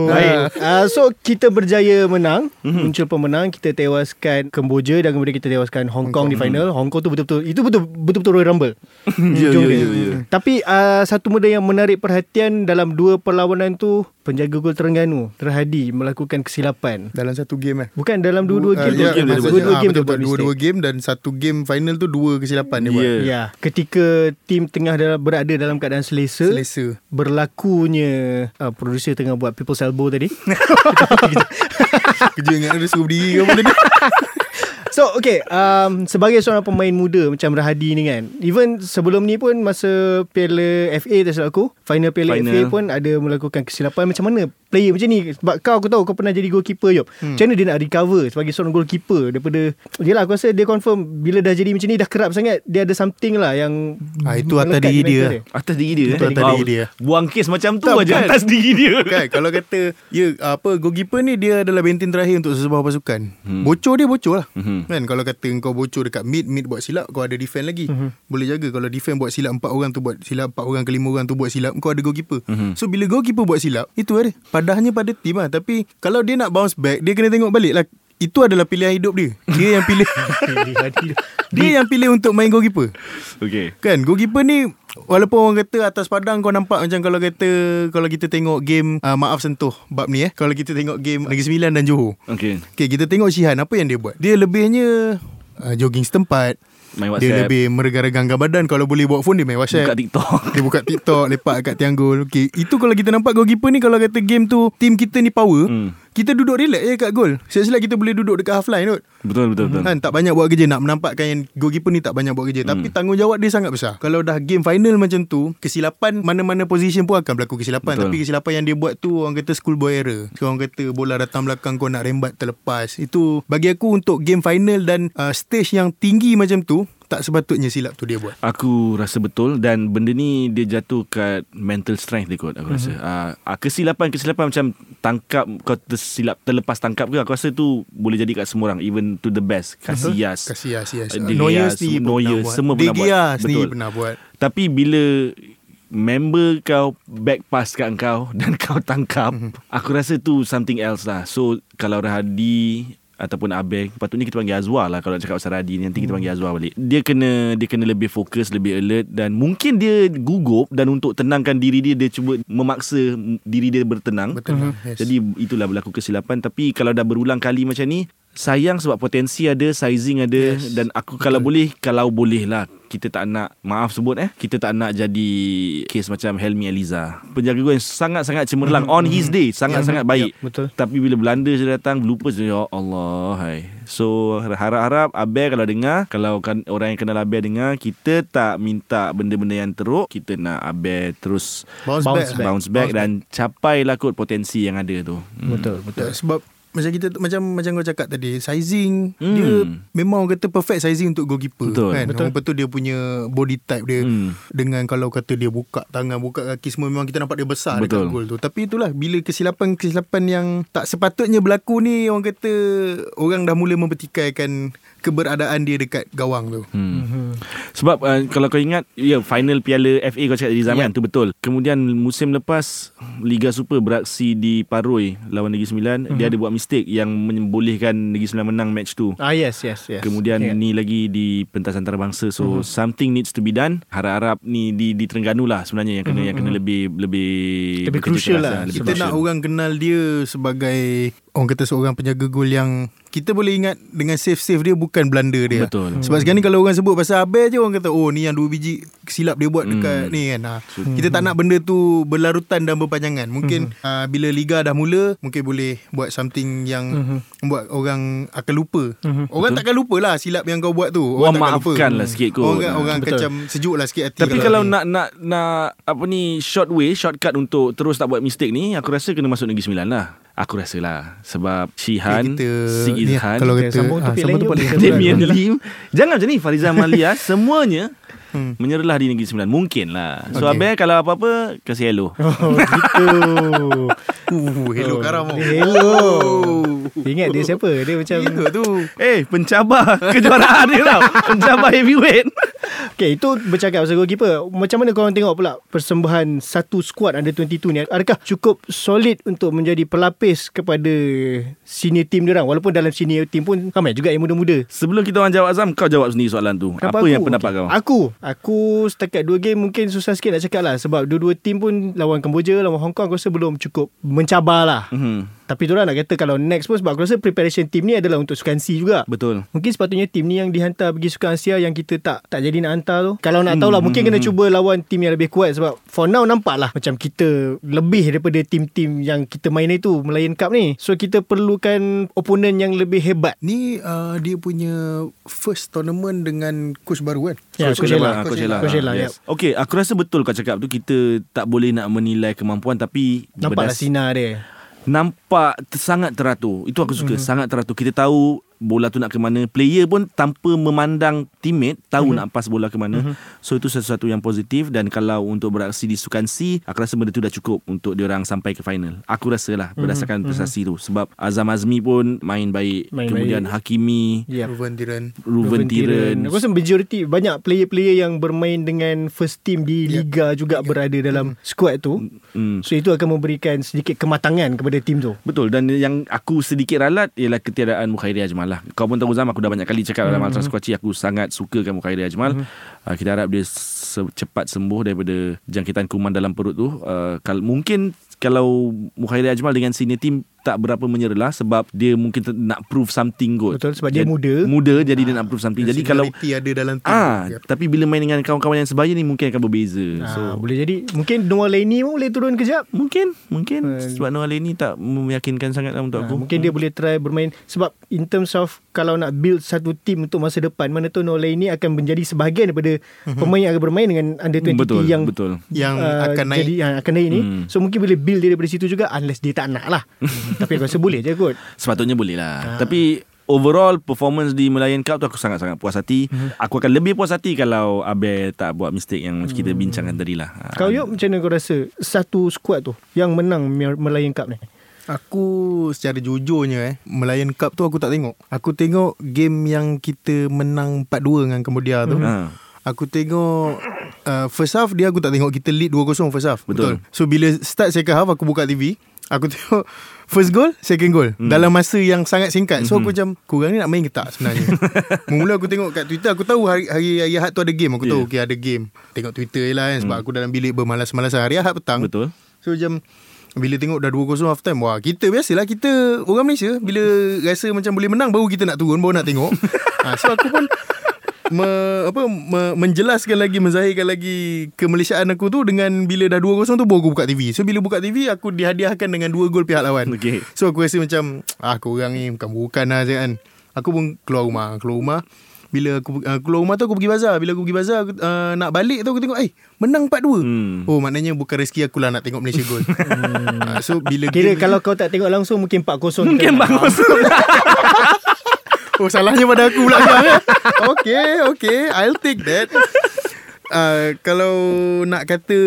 Baik. Uh, so kita berjaya menang, mm-hmm. muncul pemenang, kita tewaskan Kemboja dan kemudian kita tewaskan Hong Kong di final. Hong Kong tu betul-betul itu betul betul-betul Royal Rumble. (laughs) Ya, ya, ya, ya. Tapi uh, satu benda yang menarik perhatian dalam dua perlawanan tu penjaga gol Terengganu Terhadi melakukan kesilapan. Dalam satu game eh. Bukan dalam dua-dua game. ya. Dua-dua ah, game. Dua-dua game dan satu game final tu dua kesilapan dia buat. Ya. Ya, ketika tim tengah dalam, berada dalam keadaan selesa, Selesa. berlakunya uh, producer tengah buat people's elbow tadi. (laughs) Kerja ingat dia suruh berdiri ke apa tadi. (laughs) So okay um, Sebagai seorang pemain muda Macam Rahadi ni kan Even sebelum ni pun Masa Piala FA tak silap aku Final Piala Final. FA pun Ada melakukan kesilapan Macam mana Player macam ni Sebab kau aku tahu Kau pernah jadi goalkeeper Yop hmm. Macam mana dia nak recover Sebagai seorang goalkeeper Daripada Yelah aku rasa dia confirm Bila dah jadi macam ni Dah kerap sangat Dia ada something lah Yang Ah, itu atas diri di mental dia. Atas diri dia Itu eh? atas diri dia. Buang kes macam tu Tak, aja bukan. atas diri dia kan (laughs) kalau kata ya apa goalkeeper ni dia adalah benteng terakhir untuk sesebuah pasukan. Hmm. Bocor dia bocor lah. Mhm. Kan kalau kata kau bocor dekat mid mid buat silap kau ada defend lagi. Mhm. Boleh jaga kalau defend buat silap empat orang tu buat silap empat orang ke lima orang tu buat silap kau ada goalkeeper. Mhm. So bila goalkeeper buat silap itu ada padahnya pada tim lah tapi kalau dia nak bounce back dia kena tengok balik lah itu adalah pilihan hidup dia. Dia yang pilih (laughs) dia yang pilih untuk main goalkeeper. Okay Kan goalkeeper ni Walaupun orang kata atas padang kau nampak macam kalau kata kalau kita tengok game uh, maaf sentuh bab ni eh kalau kita tengok game Negeri Sembilan dan Johor. Okay Okay kita tengok Shihan apa yang dia buat? Dia lebihnya uh, jogging setempat. Main Dia WhatsApp lebih meregar-regangkan badan kalau boleh buat phone dia main Buka WhatsApp. TikTok Dia buka TikTok lepak kat tiang gol. Itu kalau kita nampak goalkeeper ni kalau kata game tu team kita ni power, Hmm. Kita duduk relax je kat gol. Silap-silap kita boleh duduk dekat half line kot. Betul betul betul Kan tak banyak buat kerja nak menampakkan yang goalkeeper ni tak banyak buat kerja tapi tanggungjawab dia sangat besar. Kalau dah game final macam tu, kesilapan mana-mana position pun akan berlaku kesilapan Betul. tapi kesilapan yang dia buat tu orang kata schoolboy error. So, orang kata bola datang belakang kau nak rembat terlepas. Itu bagi aku untuk game final dan uh, stage yang tinggi macam tu tak sepatutnya silap tu dia buat. Aku rasa betul dan benda ni dia jatuh kat mental strength dia kot aku rasa. Uh, uh, kesilapan-kesilapan macam tangkap kau tersilap terlepas tangkap ke aku rasa tu boleh jadi kat semua orang even to the best. Casillas. Casillas, yes. De Gea, Neuer sendiri pun pernah buat. semua pernah buat. Betul. pernah buat. Tapi bila member kau back pass kat kau dan (laughs) kau tangkap, Mhm. aku rasa tu something else lah. So kalau Rahadi ataupun Abeng Patutnya kita panggil Azwar lah Kalau nak cakap pasal Radhi ni, Nanti kita panggil Azwar balik. Dia kena Dia kena lebih fokus Lebih alert Dan mungkin dia gugup Dan untuk tenangkan diri dia Dia cuba memaksa Diri dia bertenang. Betul lah. Yes. Jadi itulah berlaku kesilapan. Tapi kalau dah berulang kali macam ni Sayang sebab potensi ada Sizing ada Yes. Dan aku kalau boleh Kalau boleh lah Kita tak nak Maaf sebut eh Kita tak nak jadi Kes macam Helmi Eliza Penjaga gol yang sangat-sangat cemerlang On his day Sangat-sangat baik betul. Tapi bila Belanda je datang Lupa je Ya Allah hai. So harap-harap Abel kalau dengar Kalau kan orang yang kenal Abel dengar Kita tak minta Benda-benda yang teruk Kita nak Abel terus Bounce, Bounce back, back. Bounce back Dan capailah kot potensi yang ada tu Hmm. Betul, betul. Betul. Sebab macam kita macam macam kau cakap tadi sizing Hmm. dia memang orang kata perfect sizing untuk goalkeeper Betul. kan Betul. orang betul dia punya body type dia Hmm. dengan kalau kata dia buka tangan buka kaki semua memang kita nampak dia besar Betul. dekat gol tu tapi itulah bila kesilapan-kesilapan yang tak sepatutnya berlaku ni orang kata orang dah mula mempertikaikan keberadaan dia dekat gawang tu Hmm. Sebab uh, kalau kau ingat ya final Piala FA kau cakap dari zaman Ya. tu betul. Kemudian musim lepas Liga Super beraksi di Paroi lawan Negeri Sembilan, Mhm. dia ada buat mistake yang membolehkan Negeri Sembilan menang match tu. Ah yes, yes, yes. Kemudian Ingat. ni lagi di pentas antarabangsa so Mhm. something needs to be done. Harap-harap ni di di Terengganu lah sebenarnya yang kena yang kena lebih lebih Mhm, Lebih bekerja crucial keras lah. lebih kita nak crucial. orang kenal dia sebagai orang kata seorang penjaga gol yang kita boleh ingat dengan save-save dia bukan blunder dia. Betul. Sebab sekarang ni kalau orang sebut pasal Abel je orang kata oh ni yang dua biji silap dia buat dekat Hmm. ni kan. Ha. Kita tak nak benda tu berlarutan dan berpanjangan. Mungkin Hmm. uh, bila liga dah mula mungkin boleh buat something yang Hmm. membuat orang akan lupa. Orang takkan lupa lah silap yang kau buat tu. Orang takkan lupa. maafkan lah sikit kot. Orang, orang akan betul. macam sejuk lah sikit hati. Tapi kalau nak nak nak apa ni short way, shortcut untuk terus tak buat mistake ni, aku rasa kena masuk Negeri Sembilan lah. Aku rasa lah sebab Shihan, kita, Sig ni, Izhan, kalau kata sambung ah, topik sambung lain. Damian Lim Jangan macam ni Fariza Malia (laughs) Semuanya Hmm. Menyerlah di Negeri Sembilan Mungkin lah So Okay. Abel kalau apa-apa Kasih hello Oh, gitu. (laughs) Uh, hello Oh, Karam. dia hello. Ingat dia siapa? Dia macam Itu tu. Eh pencabar (laughs) Kejuaraan dia tau Pencabar heavyweight Okay, itu bercakap pasal goalkeeper. Macam mana korang tengok pula persembahan satu squad under 22 ni? Adakah cukup solid untuk menjadi pelapis kepada senior team dia orang? Walaupun dalam senior team pun ramai juga yang muda-muda. Sebelum kita orang jawab Azam, kau jawab sendiri soalan tu. Kenapa Apa aku? yang pendapat Okey. kau? Aku Aku setakat dua game Mungkin susah sikit nak cakap lah Sebab dua-dua tim pun Lawan Kemboja Lawan Hong Kong Aku rasa belum cukup Mencabar lah Mhm. Tapi tu nak kata Kalau next pun Sebab aku rasa preparation team ni Adalah untuk Sukan C juga Betul. Mungkin sepatutnya tim ni yang dihantar pergi Sukan Asia yang kita tak tak jadi nak hantar tu. Kalau nak Hmm, tahu lah mungkin hmm, kena hmm. cuba lawan tim yang lebih kuat sebab for now nampak lah macam kita lebih daripada tim-tim yang kita main itu Melayan Cup ni. So kita perlukan opponent yang lebih hebat. Ni uh, dia punya first tournament dengan coach baru kan? Ya, Coach Ella. Coach Ella. Coach Ella, Yes. Okay, aku rasa betul kau cakap tu. Kita tak boleh nak menilai kemampuan tapi Nampaklah berdas- sinar dia. Nampak sangat teratur. Itu aku suka, Mhm. mm-hmm. sangat teratur. Kita tahu bola tu nak ke mana. Player pun tanpa memandang teammate tahu mm-hmm. nak pas bola ke mana. Mm-hmm. So itu sesuatu yang positif dan kalau untuk beraksi di Sukan C, aku rasa benda tu dah cukup untuk dia orang sampai ke final. Aku rasa lah berdasarkan mm-hmm. prestasi tu sebab Azam Azmi pun main baik. Main Kemudian baik. Hakimi, Ya. Ruven Tiran. Ruven Tiran. Aku rasa majority banyak player-player yang bermain dengan first team di Ya. liga juga berada dalam squad tu. Hmm. So itu akan memberikan sedikit kematangan kepada tim tu. Betul dan yang aku sedikit ralat ialah ketiadaan Mukhairi Ajmal lah. Kau pun tahu Zam aku dah banyak kali cakap dalam Hmm. Ultra Squatchy aku sangat sukakan Mukhairi Ajmal. Uh, kita harap dia se- cepat sembuh daripada jangkitan kuman dalam perut tu. Uh, kal- mungkin kalau Mukhairi Ajmal dengan senior team tak berapa menyerlah sebab dia mungkin nak prove something good. Betul, sebab dia Jadi- muda. Muda jadi dia nak prove something. Jadi kalau ada dalam tim. Ah, Ya. tapi bila main dengan kawan-kawan yang sebaya ni mungkin akan berbeza. So, So boleh jadi mungkin Noah Laney pun boleh turun kejap. mungkin mungkin Eh, sebab Noah ni tak meyakinkan sangat lah untuk Ha, aku. mungkin dia boleh try bermain sebab in terms of kalau nak build satu team untuk masa depan mana tu Noah Laney akan menjadi sebahagian daripada pemain yang akan bermain dengan under 20 Mhm. betul yang betul. Yang uh, akan naik. jadi yang akan naik ni Hmm. so mungkin boleh build dia daripada situ juga unless dia tak nak lah (laughs) tapi aku rasa boleh je kot Sepatutnya boleh lah. Ah. Tapi overall performance di Melayan Cup tu aku sangat-sangat puas hati. Mhm. Aku akan lebih puas hati kalau Abel tak buat mistake yang macam kita bincangkan tadi lah. Hmm. kau yuk macam mana kau rasa satu squad tu yang menang Melayan Cup ni Aku secara jujurnya eh Melayan Cup tu aku tak tengok Aku tengok game yang kita menang 4-2 dengan Cambodia tu Ha. Aku tengok uh, First half dia aku tak tengok Kita lead 2-0 first half Betul. So bila start second half Aku buka TV Aku tengok First goal Second goal. Hmm. Dalam masa yang sangat singkat. So aku macam Korang ni nak main ke tak sebenarnya? (laughs) Mula aku tengok kat Twitter Aku tahu hari, hari, hari Ahad tu ada game. Aku tahu Yeah. okay ada game. Tengok Twitter je lah kan Sebab aku dalam bilik bermalas-malasan Hari Ahad petang. Betul. So macam bila tengok dah 2-0 half time Wah kita biasalah Kita orang Malaysia Bila rasa macam boleh menang Baru kita nak turun Baru nak tengok. (laughs) Ha, So aku pun me, apa, me, Menjelaskan lagi Menzahirkan lagi Kemalaysiaan aku tu Dengan bila dah 2-0 tu Baru aku buka TV So bila buka TV Aku dihadiahkan dengan 2 gol pihak lawan. Okey. So aku rasa macam Ah korang ni Bukan-bukan lah kan. Aku pun keluar rumah Keluar rumah. Bila aku uh, keluar rumah tu aku pergi bazar. Bila aku pergi bazar aku, uh, Nak balik tu aku tengok Eh menang 4-2 Hmm. Oh maknanya bukan rezeki aku lah Nak tengok Malaysia gol. Uh, (laughs) So bila kira kalau kau tak tengok langsung mungkin 4-0 (laughs) Mungkin kita menang. (laughs) Oh salahnya pada aku pula sekarang eh? (laughs) Okay okay I'll take that uh, Kalau nak kata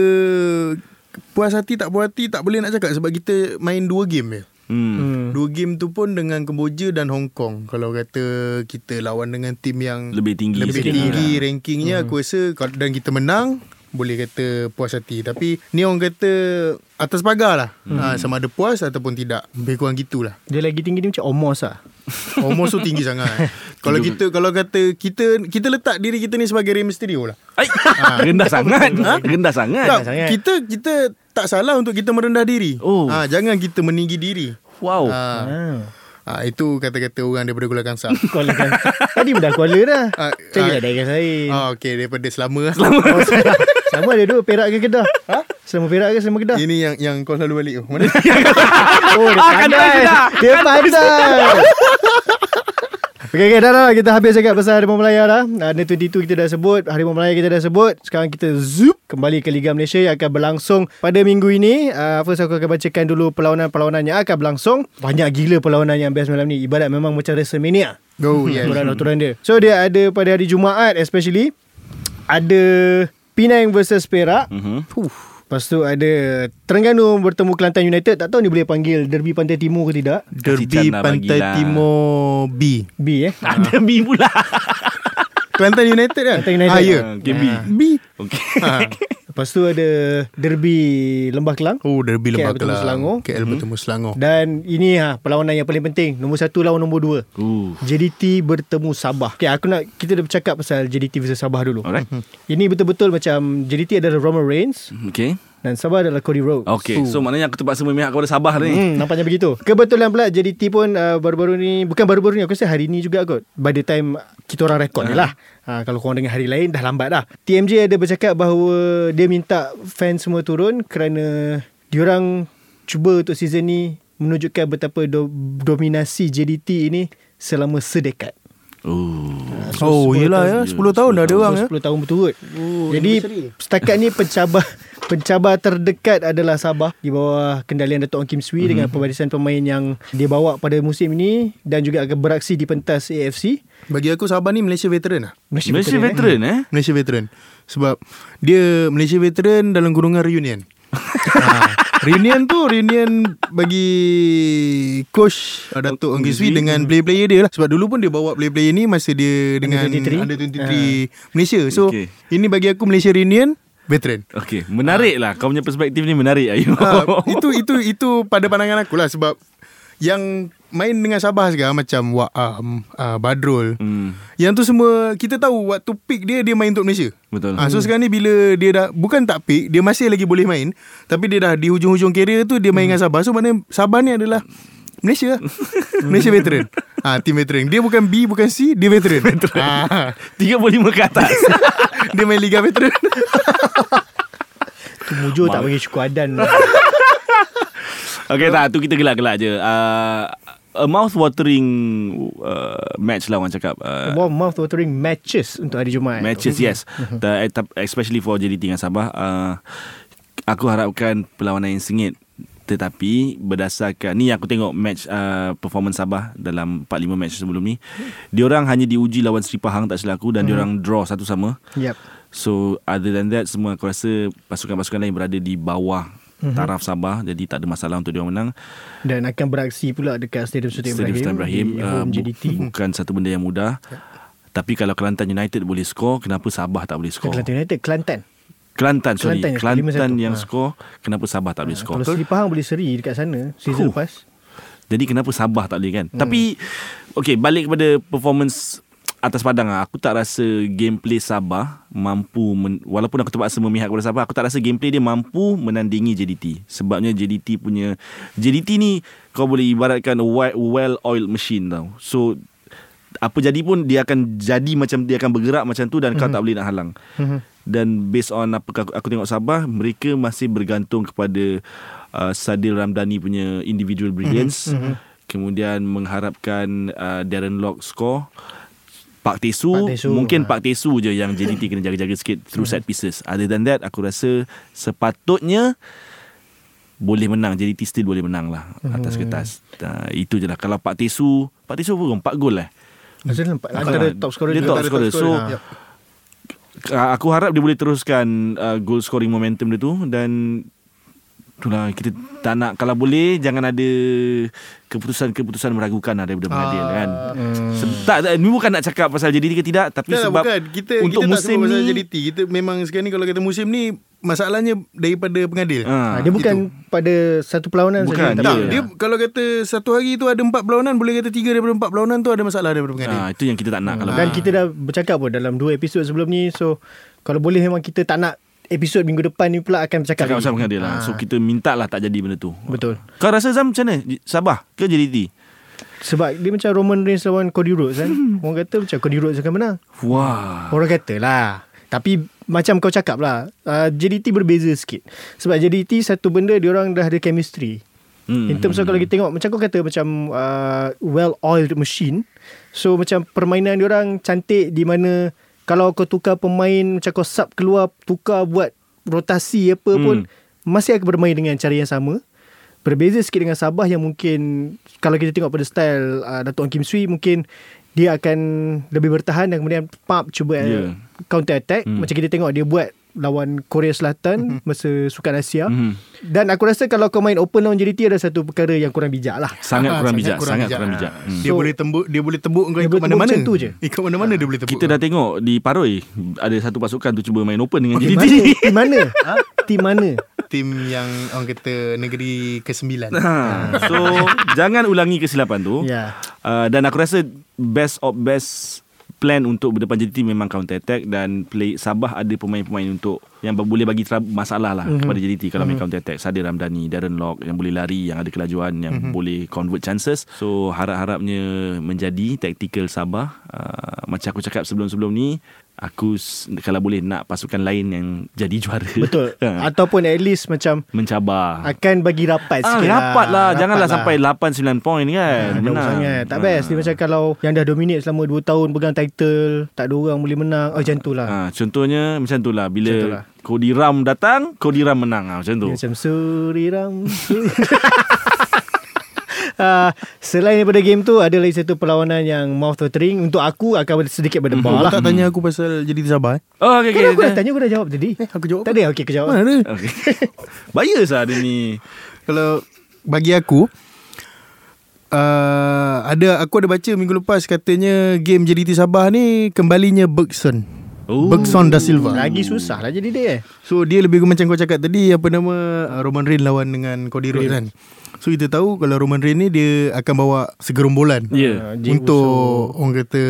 Puas hati tak puas hati Tak boleh nak cakap Sebab kita main dua game je Hmm. Hmm. Dua game tu pun dengan Kemboja dan Hong Kong. Kalau kata kita lawan dengan tim yang Lebih tinggi lebih tinggi lah. rankingnya aku rasa dan kita menang boleh kata puas hati. Tapi ni orang kata atas pagar lah. Ha, sama ada puas ataupun tidak. Lebih kurang gitulah. dia lagi tinggi dia macam Omos lah (laughs) Almost tu tinggi sangat. (laughs) kalau kita kalau kata kita kita letak diri kita ni sebagai Rey Mysterio lah. Ay, (laughs) rendah sangat. Rendah sangat. Tak, sangat. kita kita tak salah untuk kita merendah diri. Oh. Ha, jangan kita meninggi diri. Wow. Ha, ah. ha, itu kata-kata orang daripada Kuala Kangsar. (laughs) Kuala kan Tadi dah Kuala dah Ah, Cari ah, lah daerah lain Ah, okay, daripada selama. (laughs) selama. Oh, Sama (laughs) ada dua Perak ke Kedah ha? Selama Perak ke selama Kedah Ini yang yang kau selalu balik tu. Mana? Oh dia Ah, pandai. Dia pandai Okay, okay, dah dah kita habis cakap pasal Harimau Melaya dah. Ada 22 kita dah sebut, Harimau Melaya kita dah sebut. Sekarang kita zoom kembali ke Liga Malaysia yang akan berlangsung pada minggu ini. Uh, first aku akan bacakan dulu perlawanan-perlawanan yang akan berlangsung. Banyak gila perlawanan yang best malam ni. Ibarat memang macam WrestleMania. Oh, yes. Aturan-aturan dia. So dia ada pada hari Jumaat especially. Ada Penang versus Perak. Mhm. Lepas tu ada Terengganu bertemu Kelantan United. Tak tahu ni boleh panggil Derby Pantai Timur ke tidak. Derby lah Pantai bagilah. Timur B. B eh. (laughs) Ada B pula. Kelantan United kan Kelantan United. ah, ya. Ah, okay, B. B Okay. ha. (laughs) Lepas tu ada derby Lembah Kelang. Oh derby KL Lembah bertemu Kelang Selangor. KL bertemu Selangor Dan ini ha perlawanan yang paling penting. Nombor satu lawan nombor dua. Ooh. JDT bertemu Sabah. Okay, aku nak kita dah bercakap pasal JDT versus Sabah dulu. Alright. Ini betul-betul macam JDT adalah Roman Reigns Okay. Dan Sabah adalah Cody Rhodes. Okay. So maknanya aku terpaksa memihak kepada Sabah ni. Hmm, nampaknya begitu. Kebetulan pula JDT pun uh, baru-baru ni bukan baru-baru ni aku rasa hari ni juga kot. By the time kita orang rekod ni lah. Ha, kalau korang dengar hari lain dah lambat dah. TMJ ada bercakap bahawa dia minta fans semua turun kerana diorang cuba untuk season ni menunjukkan betapa do- dominasi JDT ini selama sedekat. Oh. Oh yelah ya 10 tahun dah ada orang ya 10 tahun berturut. Oh, Jadi setakat ni pencabar (laughs) pencabar terdekat adalah Sabah di bawah kendalian Datuk Ong Kim Swee mm-hmm. dengan pembarisan pemain yang dia bawa pada musim ini dan juga akan beraksi di pentas AFC. Bagi aku Sabah ni Malaysia veteran lah Malaysia veteran, eh. veteran eh? Malaysia veteran Sebab Dia Malaysia veteran Dalam golongan reunion ha. (laughs) Reunion tu Reunion Bagi Coach uh, Datuk Ong Kiswi Dengan player-player dia lah Sebab dulu pun dia bawa player-player ni Masa dia Dengan Under 23. Under 23 Malaysia So Okay. Ini bagi aku Malaysia reunion Veteran Okay. Menarik lah. Kau punya perspektif ni menarik Ayu. ha, Itu itu itu pada pandangan aku lah Sebab Yang Main dengan Sabah sekarang Macam Wa'am uh, Badrul Hmm. Yang tu semua Kita tahu Waktu peak dia Dia main untuk Malaysia Betul. Ha, so sekarang ni bila dia dah bukan tak peak, dia masih lagi boleh main, tapi dia dah di hujung-hujung kerjaya tu dia main dengan Sabah. So maknanya Sabah ni adalah Malaysia. lah. (laughs) Malaysia veteran. Ah ha, team veteran. Dia bukan B, bukan C, dia veteran. (laughs) veteran. Ha, 35 ke atas. (laughs) dia main liga veteran. Tu mujur tak bagi cukup adan. okay tak. Tu kita gelak-gelak je. Uh, a mouth-watering uh, match lah orang cakap. Uh, mouth watering matches untuk hari Jumaat. matches yes. The, especially for JDT dengan Sabah. Uh, aku harapkan perlawanan yang sengit. Tetapi berdasarkan ni aku tengok match uh, performance Sabah dalam 4-5 match sebelum ni. Diorang hanya diuji lawan Sri Pahang tak silap aku dan diorang draw satu sama. Yep. So other than that semua aku rasa pasukan-pasukan lain berada di bawah mm-hmm. taraf Sabah jadi tak ada masalah untuk dia menang. Dan akan beraksi pula dekat Stadium Sultan Stadium Ibrahim. Sultan Ibrahim di uh, bu- (laughs) bukan satu benda yang mudah. Tapi kalau Kelantan United boleh skor, kenapa Sabah tak boleh skor? Kelantan United, Kelantan. Kelantan sorry, Kelantan Kelantan, yang Ha. skor, kenapa Sabah tak boleh skor? Kalau Seri Pahang boleh seri dekat sana season Huh. lepas. Jadi kenapa Sabah tak boleh kan? Hmm. Tapi okay balik kepada performance atas padang lah. Aku tak rasa gameplay Sabah mampu men, walaupun aku terpaksa memihak kepada Sabah, aku tak rasa gameplay dia mampu menandingi JDT. Sebabnya JDT punya JDT ni kau boleh ibaratkan well oiled machine tau. So apa jadi pun dia akan jadi macam dia akan bergerak macam tu dan kau tak boleh nak halang. Dan based on apa aku, aku tengok Sabah, mereka masih bergantung kepada uh, Sadil Ramdhani punya individual brilliance. Kemudian mengharapkan uh, Darren Lock score. Pak Tesu, Pak Tesu, mungkin ha. Pak Tesu je yang (laughs) JDT kena jaga-jaga sikit through set pieces. Other than that, aku rasa sepatutnya boleh menang. JDT still boleh menang lah atas kertas. Uh, itu je lah. Kalau Pak Tesu, Pak Tesu pun 4 gol lah. Maksudnya antara top scorer Dia top scorer. top So, scorer. Yep. uh, aku harap dia boleh teruskan uh, goal scoring momentum dia tu dan itulah kita tak nak kalau boleh jangan ada keputusan-keputusan meragukan lah daripada pengadil kan. Se- tak, tak, ni bukan nak cakap pasal JDT ke tidak tapi Tak, sebab bukan. Kita, untuk kita tak musim sebut pasal ni JDT. Kita memang sekarang ni kalau kata musim ni masalahnya daripada pengadil. ha, Ha, dia bukan pada satu perlawanan Bukan, saja. Tak, Ya. dia kalau kata satu hari tu ada empat perlawanan, boleh kata tiga daripada empat perlawanan tu ada masalah daripada pengadil. ha, itu yang kita tak nak kalau Dan kita dah bercakap pun dalam dua episod sebelum ni. So, kalau boleh memang kita tak nak episod minggu depan ni pula akan bercakap cakap pasal pengadil lah. So kita minta lah tak jadi benda tu. Betul. Kau rasa Zam macam mana? Sabah ke JDT? Sebab dia macam Roman Reigns lawan Cody Rhodes kan. (laughs) Orang kata macam Cody Rhodes akan menang. Wah. Orang kata lah. Tapi macam kau cakap lah. Uh, JDT berbeza sikit. Sebab JDT satu benda dia orang dah ada chemistry. Hmm. In terms of kalau kita tengok macam kau kata macam uh, well-oiled machine. So macam permainan dia orang cantik di mana kalau kau tukar pemain macam kau sub keluar tukar buat rotasi apa Hmm. pun masih akan bermain dengan cara yang sama. Berbeza sikit dengan Sabah yang mungkin kalau kita tengok pada style uh, Datuk Kim Swee mungkin dia akan lebih bertahan dan kemudian pump cuba Ya. yeah. counter attack Hmm. macam kita tengok dia buat lawan Korea Selatan masa Sukan Asia. Mhm. Dan aku rasa kalau kau main open lawan JDT ada satu perkara yang kurang bijak lah. Sangat Ah, kurang bijak, sangat bijak. kurang bijak. Ah. Hmm. Dia So- boleh tembuk dia boleh tembuk kau ikut mana-mana. macam tu je. Ikut mana-mana dia boleh tembuk. Kita dah tengok di Paroi ada satu pasukan tu cuba main open dengan JDT. mana? Tim (laughs) mana? Tim mana? tim yang orang kata negeri ke-9. Ha, so jangan ulangi kesilapan tu. Ya. Uh, dan aku rasa best of best plan untuk berdepan JDT memang counter attack dan play Sabah ada pemain-pemain untuk yang boleh bagi masalah lah mm-hmm. kepada JDT kalau main counter attack. Sadir Ramdhani, Darren Lock yang boleh lari, yang ada kelajuan, yang mm-hmm. boleh convert chances. So harap-harapnya menjadi tactical Sabah. Uh, macam aku cakap sebelum-sebelum ni, aku kalau boleh nak pasukan lain yang jadi juara. Betul. (laughs) Ha, Ataupun at least macam Mencabar. akan bagi rapat Ah, sikit rapat lah. Rapat Janganlah lah. sampai 8-9 poin kan. Ah, jauh sangat Tak best Dia macam kalau Yang dah dominate selama 2 tahun Pegang title Tak ada orang boleh menang Oh macam tu lah Ha, contohnya macam tu lah bila Macam tu lah. Cody Ram datang, Cody Ram menang ha, macam tu. Dia Macam Suriram Suri- (laughs) Ah, selain daripada game tu ada lagi satu perlawanan yang mouth watering untuk aku akan sedikit berdebar Kau lah. tak tanya aku pasal jadi Sabah eh? Oh, okey Kan aku okey. dah tanya aku dah jawab tadi. Eh, aku jawab Tak ada okey aku jawab. Mana ada? Okey. (laughs) Bias lah dia ni. Kalau bagi aku uh, ada aku ada baca minggu lepas katanya game JDT Sabah ni kembalinya Bergson. Oh. Bergson da Silva. Lagi susah lah jadi dia. So dia lebih macam kau cakap tadi apa nama uh, Roman Reigns lawan dengan Cody Rhodes kan. So kita tahu kalau Roman Reigns ni dia akan bawa segerombolan. Ya. Ah, Jey Untuk orang kata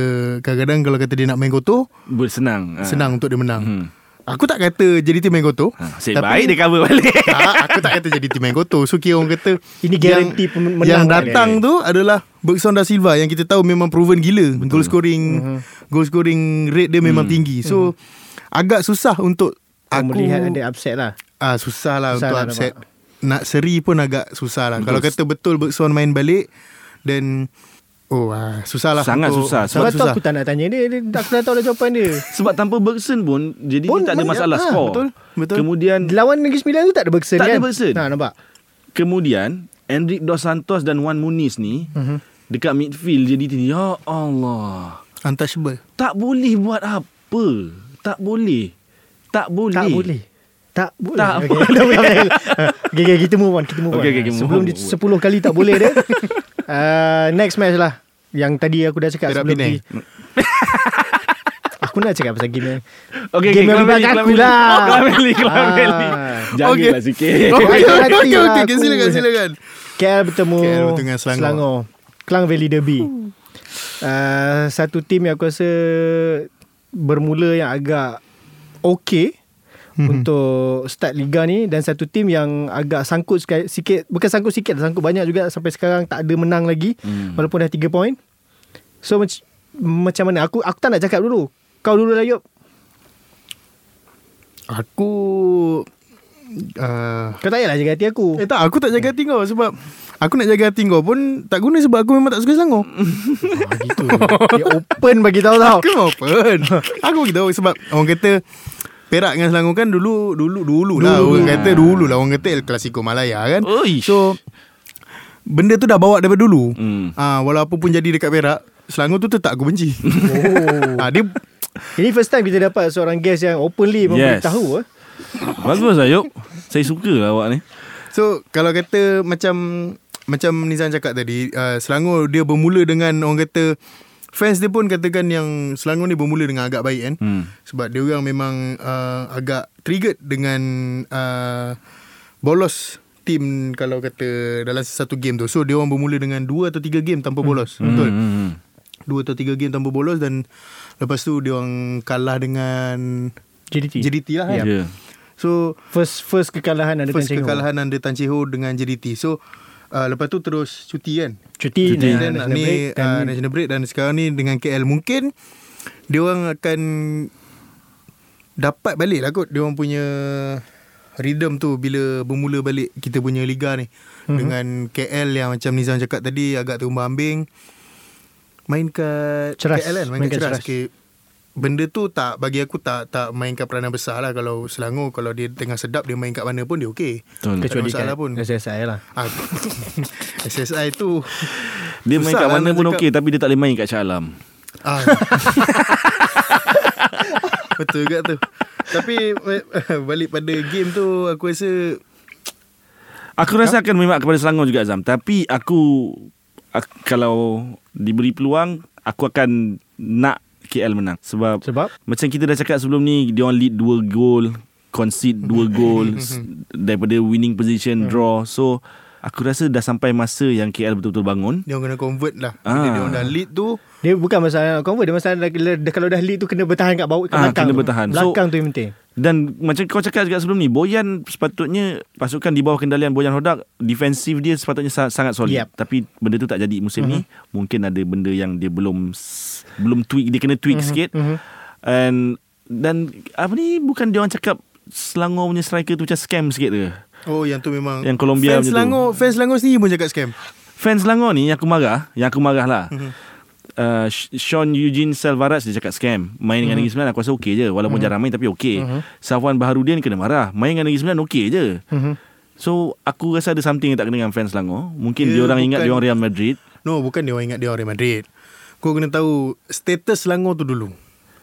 kadang-kadang kalau kata dia nak main kotor Bersenang. Ha. senang untuk dia menang. Hmm. Aku tak kata JDT main kotor. Ha, Asyik baik dia cover balik. (laughs) tak, aku tak kata JDT main kotor. So kira orang kata Ini guarantee pem- menang Yang kan? datang tu adalah Bergson da Silva yang kita tahu memang proven gila. Goal scoring Mhm. goal scoring rate dia memang tinggi. So agak susah untuk Aku aku melihat ada upset lah. ah susah lah Susah untuk lah upset. Nak seri pun agak susah lah. Kalau kata betul Bergson main balik dan oh ah, susah lah. Sangat untuk- susah. Sebab Sangat tu aku tak nak tanya dia, dia Aku dah tahu dah jawapan dia (laughs) Sebab tanpa Bergson pun jadi Pun tak ada masalah Ha, skor. betul, betul. Kemudian Lawan Negeri Sembilan tu tak ada Bergson Tak kan ada Bergson. Nah nampak kemudian Enric Dos Santos dan Juan Muniz ni Mhm. dekat midfield jadi ni ya Allah. untouchable. Tak boleh buat apa. Tak boleh. Tak boleh. Tak boleh tak boleh. Tak okay. boleh. (laughs) Tak okay, okay, kita move on. Kita move Okay, on. okay, okay, Sebelum on, dia move on. 10 kali tak boleh dia. (laughs) uh, next match lah. Yang tadi aku dah cakap Perak sebelum Penang. ni. (laughs) aku nak cakap pasal game yang Okay, Game okay, yang aku lah. Oh, Kelameli, Kelameli. Ah. Jagalah sikit. (laughs) Okay, okay, okay, lah okay, aku. silakan, silakan. KL bertemu KL bertemu dengan Selangor. Klang Valley Derby. Uh, satu tim yang aku rasa bermula yang agak okay Mhm. untuk start liga ni dan satu tim yang agak sangkut sikit, bukan sangkut sikit sangkut banyak juga sampai sekarang tak ada menang lagi Hmm. walaupun dah 3 poin. So mac- macam mana aku aku tak nak cakap dulu. Kau dulu lah Yop. Aku uh, Kau tak payahlah jaga hati aku. Eh tak aku tak jaga hati kau Sebab Aku nak jaga hati kau pun Tak guna sebab aku memang tak suka Selangor Ah, gitu. Dia open bagi tahu tau. Aku open Aku bagi tahu sebab Orang kata Perak dengan Selangor kan dulu Dulu dulu lah Dulu. Orang kata dulu lah Orang kata El Clasico Malaya kan Uish. So Benda tu dah bawa daripada dulu Hmm. Ah, Walaupun pun jadi dekat Perak Selangor tu tetap aku benci Oh. (laughs) ah, Dia Ini first time kita dapat seorang guest yang openly Yes. memberitahu eh. Bagus lah Yop. Saya suka lah awak ni. So kalau kata macam macam Nizam cakap tadi, uh, Selangor dia bermula dengan orang kata fans dia pun katakan yang Selangor ni bermula dengan agak baik kan. Hmm. Sebab dia orang memang uh, agak triggered dengan uh, bolos tim kalau kata dalam satu game tu. So dia orang bermula dengan dua atau tiga game tanpa bolos. Hmm. Betul. Hmm, hmm. Dua atau tiga game tanpa bolos dan lepas tu dia orang kalah dengan JDT. JDT lah kan. Ya. Yeah. So First first kekalahan ada first Tan kekalahan under Tan Cheng Ho dengan JDT. So uh, lepas tu terus cuti kan. Cuti, Cuti. dan Dan national ni break dan uh, national break dan sekarang ni dengan KL mungkin dia orang akan dapat balik lah kot dia orang punya rhythm tu bila bermula balik kita punya liga ni mm-hmm. dengan KL yang macam Nizam cakap tadi agak terumbang ambing main kat Ceras. KL kan main, Main kat kat ceras, Ceras. Okay. benda tu tak bagi aku tak tak mainkan peranan besar lah kalau Selangor kalau dia tengah sedap dia main kat mana pun dia okey Betul. Tak ada kecuali masalah kat pun. SSI lah. Ah, (laughs) SSI tu (laughs) Dia main kat lah mana pun okey tapi dia tak boleh main kat Shah Alam. Ah. (laughs) Betul juga tu. Tapi balik pada game tu aku rasa Aku rasa akan memang kepada Selangor juga Azam Tapi aku, aku Kalau diberi peluang Aku akan nak KL menang Sebab Sebab Macam kita dah cakap sebelum ni Dia orang lead 2 gol Concede 2 (laughs) gol Daripada winning position Draw So Aku rasa dah sampai masa Yang KL betul-betul bangun dia orang kena convert lah. Ah. Bila dia orang dah lead tu dia bukan masalah nak convert Dia masalah Kalau dah lead tu Kena bertahan kat bawah kat Ah, belakang kena tu. bertahan. So- Belakang tu yang penting Dan macam kau cakap juga sebelum ni Boyan sepatutnya Pasukan di bawah kendalian Boyan Hodak Defensif dia sepatutnya sa- sangat solid. Yep. Tapi benda tu tak jadi musim ni. Mungkin ada benda yang dia belum Belum tweak Dia kena tweak sikit. And Dan Apa ni Bukan dia orang cakap Selangor punya striker tu macam scam sikit ke? Oh yang tu memang Yang Colombia Fans tu. Selangor Fans Selangor sendiri pun cakap scam. Fans Selangor ni Yang aku marah Yang aku marah lah Uh, Sean Eugene Salvaras dia cakap scam. Main dengan Negeri Sembilan Aku rasa okey je. Walaupun jarang main Tapi okey. Safwan Baharudin kena marah. Main dengan Negeri Sembilan okey je. So aku rasa ada something Yang tak kena dengan fans Selangor. Mungkin Dia dia orang ingat Dia orang Real Madrid. No bukan dia orang ingat dia orang Real Madrid. Kau kena tahu Status Selangor tu dulu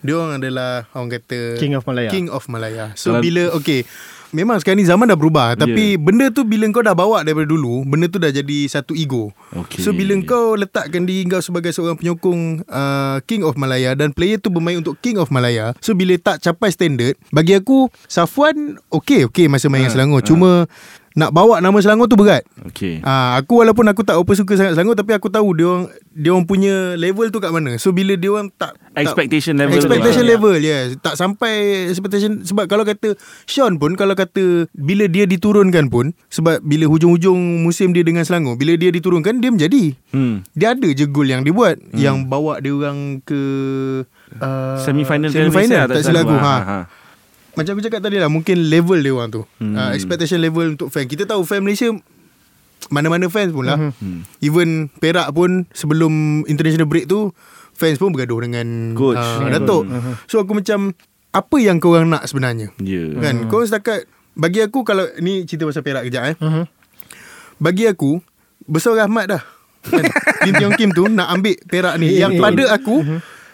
Dia orang adalah Orang kata King of Malaya. King of Malaya So Kalau- bila Okay Memang sekarang ni zaman dah berubah Tapi Yeah. benda tu bila kau dah bawa daripada dulu Benda tu dah jadi satu ego Okay. So bila kau letakkan diri kau sebagai seorang penyokong uh, King of Malaya Dan player tu bermain untuk King of Malaya So bila tak capai standard Bagi aku Safwan Okay okay masa main dengan Selangor Cuma Nak bawa nama Selangor tu berat Okay Ah, aku walaupun aku tak apa suka sangat Selangor tapi aku tahu dia orang dia orang punya level tu kat mana. So bila dia orang tak Expectation tak, level expectation lah. level yes. Tak sampai expectation sebab kalau kata Sean pun kalau kata bila dia diturunkan pun sebab bila hujung-hujung musim dia dengan Selangor bila dia diturunkan dia menjadi. hmm. Dia ada je gol yang dia buat hmm. yang bawa dia orang ke uh, Semi-final Piala semi-final Malaysia, tak silap aku. Ha. ha. Macam aku cakap tadi lah Mungkin level dia orang tu. Hmm. uh, Expectation level untuk fan. Kita tahu fan Malaysia Mana-mana fans pun lah. Hmm. Even Perak pun Sebelum international break tu Fans pun bergaduh dengan Coach. uh, Datuk. So aku macam Apa yang korang nak sebenarnya? Ya. Kan? Kau setakat Bagi aku kalau Ni cerita pasal Perak kejap eh. Mhm. Bagi aku Besar rahmat dah. Kan? (laughs) Kim Tiong Kim tu Nak ambil Perak ni. Yang pada aku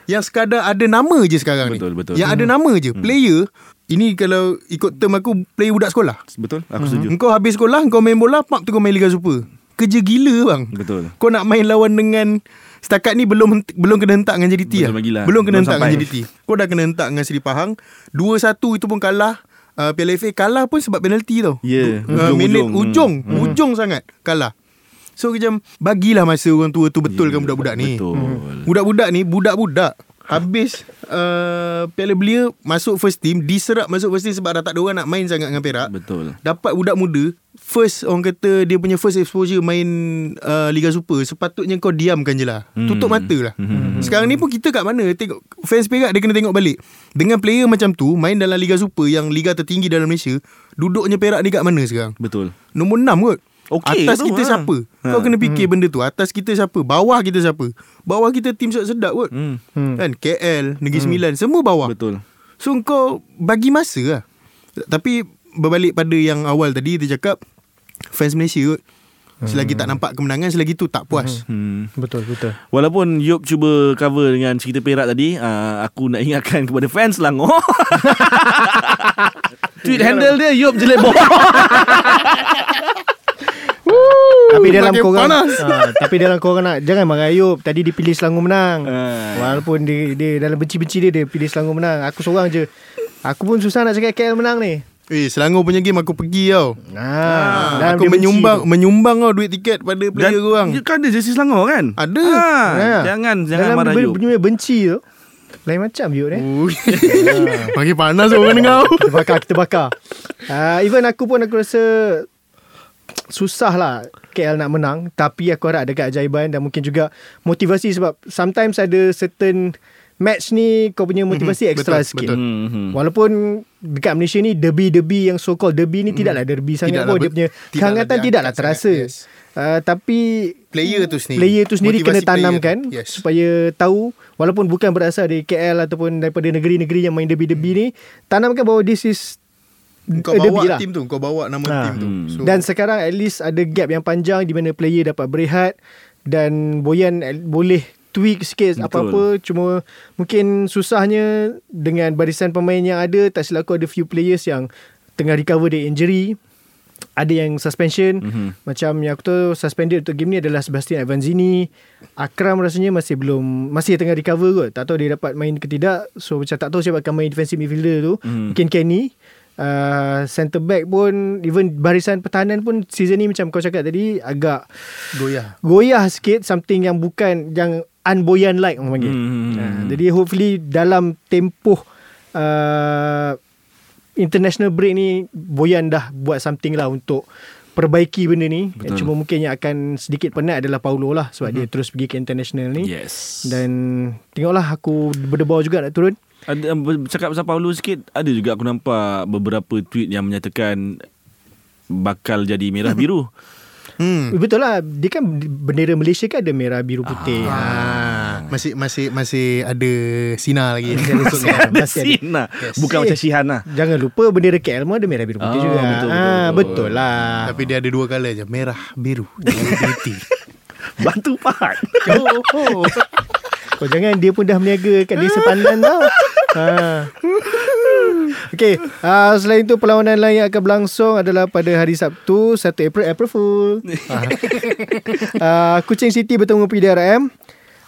Yang sekadar ada nama je sekarang Betul, ni. Betul. Yang ada nama je. Player Ini kalau ikut term aku Player budak sekolah. Betul Aku setuju. Engkau habis sekolah Kau main bola Pak tu kau main Liga Super. Kerja gila bang. Betul. Kau nak main lawan dengan Setakat ni belum belum kena hentak dengan JDT Belum lah. Belum kena Belum hentak dengan sampai. JDT Kau dah kena hentak dengan Seri Pahang. 2-1 itu pun kalah. Uh, Piala FA kalah pun sebab penalti tau. Ya, uh, ujung-ujung. Minit Hmm. ujung Ujung sangat Kalah. So macam Bagilah masa orang tua tu Betulkan budak-budak ni. Betul. Budak-budak ni Budak-budak Habis uh, Piala Belia Masuk first team Diserap masuk first team Sebab dah tak ada orang nak main sangat dengan Perak. Betul. Dapat budak muda First orang kata Dia punya first exposure Main uh, Liga Super Sepatutnya kau diamkan je lah. Hmm. Tutup mata lah. Hmm. Sekarang ni pun kita kat mana Tengok Fans Perak dia kena tengok balik. Dengan player macam tu Main dalam Liga Super Yang liga tertinggi dalam Malaysia Duduknya Perak ni kat mana sekarang? Betul. Nombor 6 kot Okey Atas kita ha. siapa? Kau Ha. kena fikir benda tu. Atas kita siapa? Bawah kita siapa? Bawah kita tim sedap kot. Hmm. Kan? KL Negeri Sembilan Semua bawah. Betul. So kau bagi masa lah. Tapi berbalik pada yang awal tadi Dia cakap Fans Malaysia kot. Selagi tak nampak kemenangan Selagi tu tak puas. Hmm. Betul betul. Walaupun Yop cuba cover dengan cerita Perak tadi uh, Aku nak ingatkan kepada fans Selangor. (laughs) Tweet handle dia Yop Jelebor (laughs) Tapi dalam korang panas. ha, (laughs) Tapi dalam korang nak Jangan marah Ayub. Tadi dia pilih Selangor menang. Ah. Walaupun dia, dia Dalam benci-benci dia Dia pilih Selangor menang. Aku seorang je. Aku pun susah nak cakap KL menang ni. Eh Selangor punya game aku pergi tau. Ha, dalam Aku benci menyumbang tu. Menyumbang tau duit tiket Pada player korang. Dia kan ada jersey Selangor kan? Ada. ah, Ya. Jangan Jangan Dalam marah ben- Punya benci tu Lain macam Yub ni. (laughs) Makin panas orang dengar. Kita bakar Kita bakar. Uh, Even aku pun aku rasa Susah lah KL nak menang Tapi aku harap ada keajaiban Dan mungkin juga Motivasi sebab Sometimes ada certain Match ni Kau punya motivasi Mhm, extra betul, sikit betul. Hmm. Walaupun Dekat Malaysia ni Derby-derby yang so called Derby ni tidaklah derby sangat Tidaklah pun Dia punya tidaklah Kehangatan tidaklah sangat, terasa yes. uh, Tapi Player tu sendiri Player tu sendiri Motivasi kena tanamkan tu. Yes. Supaya tahu Walaupun bukan berasal dari KL Ataupun daripada negeri-negeri Yang main derby-derby ni Tanamkan bahawa this is Kau a bawa derby lah. tim tu Kau bawa nama Ha. tim tu Hmm. so, Dan sekarang at least ada gap yang panjang di mana player dapat berehat dan Boyan eh, boleh tweak sikit Betul. apa-apa cuma mungkin susahnya dengan barisan pemain yang ada tak silap aku ada few players yang tengah recover dari injury ada yang suspension mm-hmm. macam yang aku tahu suspended untuk game ni adalah Sebastian Avanzini Akram rasanya masih belum masih tengah recover kot tak tahu dia dapat main ke tidak so macam tak tahu siapa akan main defensive midfielder tu Mhm. mungkin Kenny Uh, centre back pun even barisan pertahanan pun season ni macam kau cakap tadi agak Goyah. goyah sikit something yang bukan yang unboyan like orang panggil. Hmm. Uh, jadi hopefully dalam tempoh uh, international break ni Boyan dah buat something lah untuk perbaiki benda ni. Betul. Cuma mungkin yang akan sedikit penat adalah Paulo lah sebab mm-hmm. dia terus pergi ke international ni. Yes. Dan tengoklah aku berdebar juga nak turun. Ada cakap pasal Paulo sikit, ada juga aku nampak beberapa tweet yang menyatakan bakal jadi merah (laughs) biru. Hmm. Betul lah Dia kan bendera Malaysia kan ada merah biru putih. Ah, masih masih masih ada sinar lagi. Masih ada sinar. Ada (laughs) Masih ada. Sina. Yes. Bukan Eh. macam Shihan lah. Jangan lupa bendera KL pun ada merah biru putih Oh, juga. betul, betul, ah, betul. betul lah. Tapi dia ada dua colour je, merah, biru. (laughs) Bantu Fahad. Oh, oh. Kau jangan dia pun dah meniaga kat desa Pandan tau. Ha. Okey, uh, selain itu perlawanan lain yang akan berlangsung adalah pada hari Sabtu 1 April April Fool. uh, (laughs) Kuching City bertemu PDRM.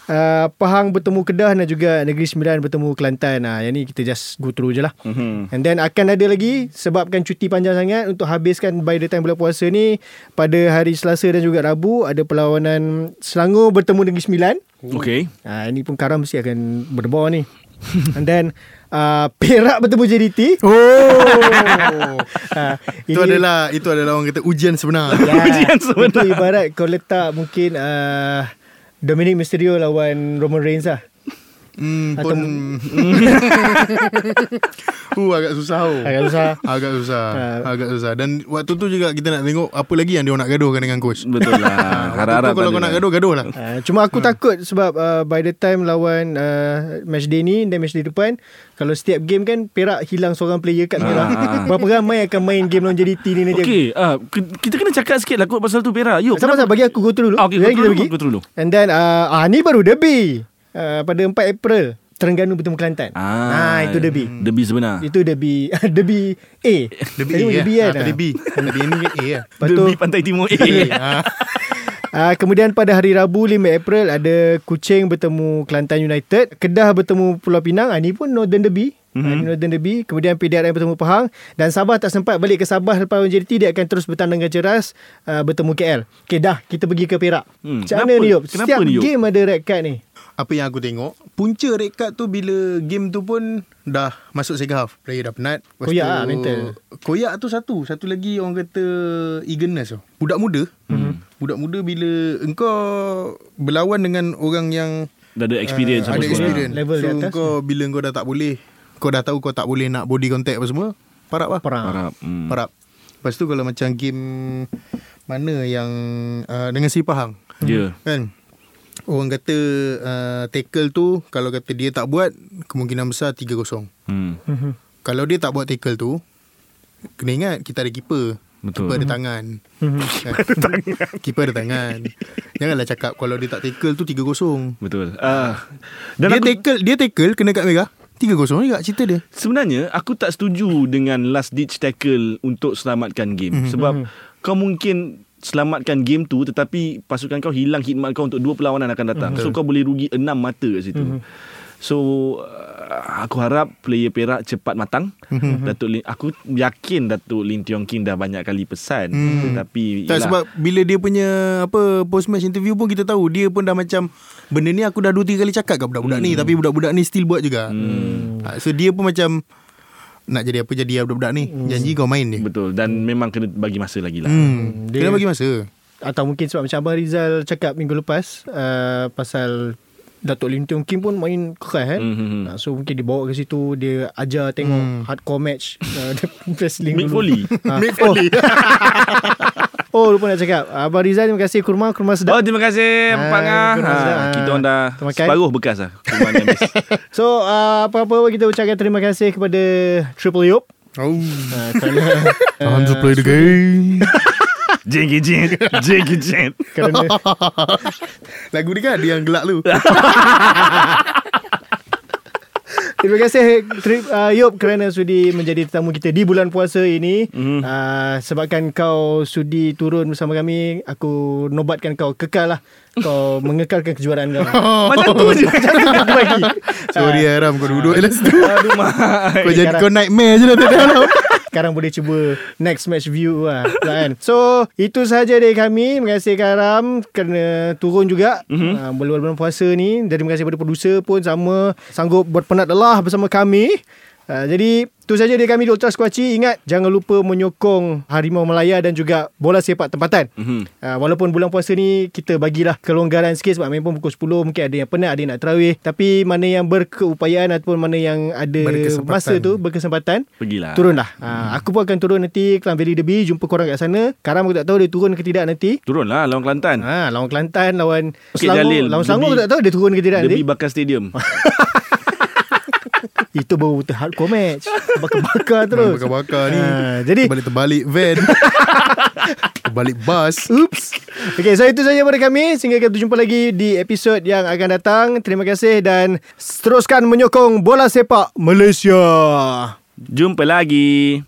Uh, Pahang bertemu Kedah dan juga Negeri Sembilan bertemu Kelantan. Ah, yang ni kita just go through je lah. Mhm. And then akan ada lagi sebabkan cuti panjang sangat untuk habiskan by the time bulan puasa ni pada hari Selasa dan juga Rabu ada perlawanan Selangor bertemu Negeri Sembilan. Okay. Ah ini pun Karam mesti akan berdebar ni. (laughs) And then uh, Perak bertemu JDT. Oh. (laughs) Ah, itu adalah itu adalah orang kata ujian sebenar. Ya, (laughs) Ujian sebenar. Itu ibarat kau letak mungkin uh, Dominic Mysterio lawan Roman Reigns lah. Hmm, Atau- pun (laughs) (laughs) uh, agak susah oh. Agak susah. Agak susah. Ah. Agak susah. Dan waktu tu juga kita nak tengok apa lagi yang dia nak gaduhkan dengan coach. Betul lah. (laughs) Harap-harap kalau kau nak lah. gaduh, gaduh lah. Uh, cuma aku takut sebab uh, by the time lawan uh, match day ni dan match day depan kalau setiap game kan Perak hilang seorang player kat. Ah, ah. Berapa ramai akan main game lawan JDT ni nanti. Okay, uh, kita kena cakap sikit lah kot pasal tu Perak. Yuk, Sama-sama bagi aku go through dulu. Ah, okay, go kita through pergi. dulu, go through dulu. And then uh, ah ni baru derby. Uh, pada 4 April Terengganu bertemu Kelantan. Ah, itu derby. Derby sebenar. Itu derby (laughs) derby A. Derby Tadi A, derby ya. kan. Ah, tadi B. Tadi ni A lah. Tu Derby Pantai Timur A. Ah. Uh, (laughs) kemudian pada hari Rabu 5 April ada Kuching bertemu Kelantan United, Kedah bertemu Pulau Pinang. Ah, ini pun Northern Derby. Mm-hmm. Northern Derby. Kemudian PDRM bertemu Pahang dan Sabah tak sempat balik ke Sabah lepas JDT dia akan terus bertanding dengan Ceras uh, bertemu KL. Okay dah kita pergi ke Perak. Hmm, Macam mana kenapa? ni Yop? Setiap ni, Yop? game ada red card ni. Apa yang aku tengok Punca red card tu Bila game tu pun Dah masuk second half Player dah penat Lepas Koyak tu, lah mental. Koyak tu satu Satu lagi orang kata Eagerness tu Budak muda hmm. Budak muda bila Engkau Berlawan dengan orang yang Dah ada experience uh, apa Ada semua. experience Level So di atas. kau Bila kau dah tak boleh Kau dah tahu kau tak boleh Nak body contact apa semua Parap lah Perang. Harap. Hmm. Parap Lepas tu kalau macam game Mana yang uh, Dengan si Pahang Ya. Kan Orang kata uh, tackle tu kalau kata dia tak buat kemungkinan besar 3-0. Hmm. Mhm. Kalau dia tak buat tackle tu kena ingat kita ada keeper. Betul. Keeper ada tangan. Mhm. Kan? (laughs) Keeper ada tangan. Janganlah cakap kalau dia tak tackle tu 3-0. Betul. Ah. dan Dia aku, tackle dia tackle kena kat merah 3-0 juga cerita dia. sebenarnya aku tak setuju dengan last ditch tackle untuk selamatkan game Mhm. sebab kau mungkin selamatkan game tu tetapi pasukan kau hilang khidmat kau untuk dua perlawanan akan datang. So kau boleh rugi enam mata kat situ. So uh, aku harap player Perak cepat matang. Datuk Lin, aku yakin Datuk Lin Tiong King dah banyak kali pesan Hmm. tetapi Tak yelah, sebab bila dia punya apa post match interview pun kita tahu dia pun dah macam benda ni aku dah dua tiga kali cakap kat budak-budak ni tapi budak-budak ni still buat juga. Hmm. So dia pun macam nak jadi apa jadi budak-budak ni. Janji kau main dia. betul dan memang kena bagi masa lagi lah. Hmm. Dia- Kena bagi masa. Atau mungkin sebab macam Abang Rizal cakap minggu lepas uh, pasal Datuk Lim Tiong Kim pun main keras kan. Mhm. Uh, so mungkin dia bawa ke situ dia ajar tengok Hmm. hardcore match uh, (laughs) wrestling Mick dulu. Foley. (laughs) Ah, Mick oh. Foley. (laughs) Oh lupa nak cakap Abang Rizal terima kasih kurma Kurma sedap Oh terima kasih Ah, Pak. Ha, kita orang dah Terima kasih. separuh bekas lah. So uh, apa-apa kita ucapkan terima kasih kepada Triple Yop Oh. uh, kerana Time to play the game. Jengki jen Jengki jen Kerana (laughs) Lagu ni kan Dia yang gelak lu. (laughs) Terima kasih tri, uh, Yop kerana sudi menjadi tetamu kita di bulan puasa ini. Mm. Uh, sebabkan kau sudi turun bersama kami, aku nobatkan kau kekal lah. Kau mengekalkan kejuaraan kau. (laughs) Macam tu je. Macam tu aku bagi. Sorry Aram Kau duduk je lah situ. Aduh mak Kau jadi kau nightmare je lah tadi Aram Sekarang boleh cuba next match view lah kan. So itu sahaja dari kami. Terima kasih Karam kerana turun juga mm-hmm. uh, bulan-bulan puasa ni. Dan terima kasih kepada producer pun sama sanggup berpenat lelah bersama kami. Uh, jadi itu sahaja dari kami di Ultra Squatchy. Ingat jangan lupa menyokong Harimau Melaya dan juga bola sepak tempatan. Mhm. Uh, walaupun bulan puasa ni kita bagilah kelonggaran sikit sebab memang pukul 10 mungkin ada yang penat, ada yang nak terawih. Tapi mana yang berkeupayaan ataupun mana yang ada masa tu berkesempatan Pergilah. Turunlah. Ha, Aku pun akan turun nanti Kelang Valley Derby. Jumpa korang kat sana. Karam aku tak tahu Dia turun ke tidak nanti. Turun lah lawan Kelantan. Ha, Lawan Kelantan Lawan Bukit Selangor. Jalil, Lawan Selangor aku Derby- tak tahu Dia turun ke tidak Derby nanti. Bakar Stadium (laughs) Itu baru betul hardcore match Bakar-bakar terus. Bakar-bakar ni. Ha, Jadi Terbalik-terbalik van. (laughs) Terbalik bus Oops. Okay so itu saja pada kami. Sehingga kita jumpa lagi Di episod yang akan datang. Terima kasih Dan Teruskan menyokong Bola sepak Malaysia. Jumpa lagi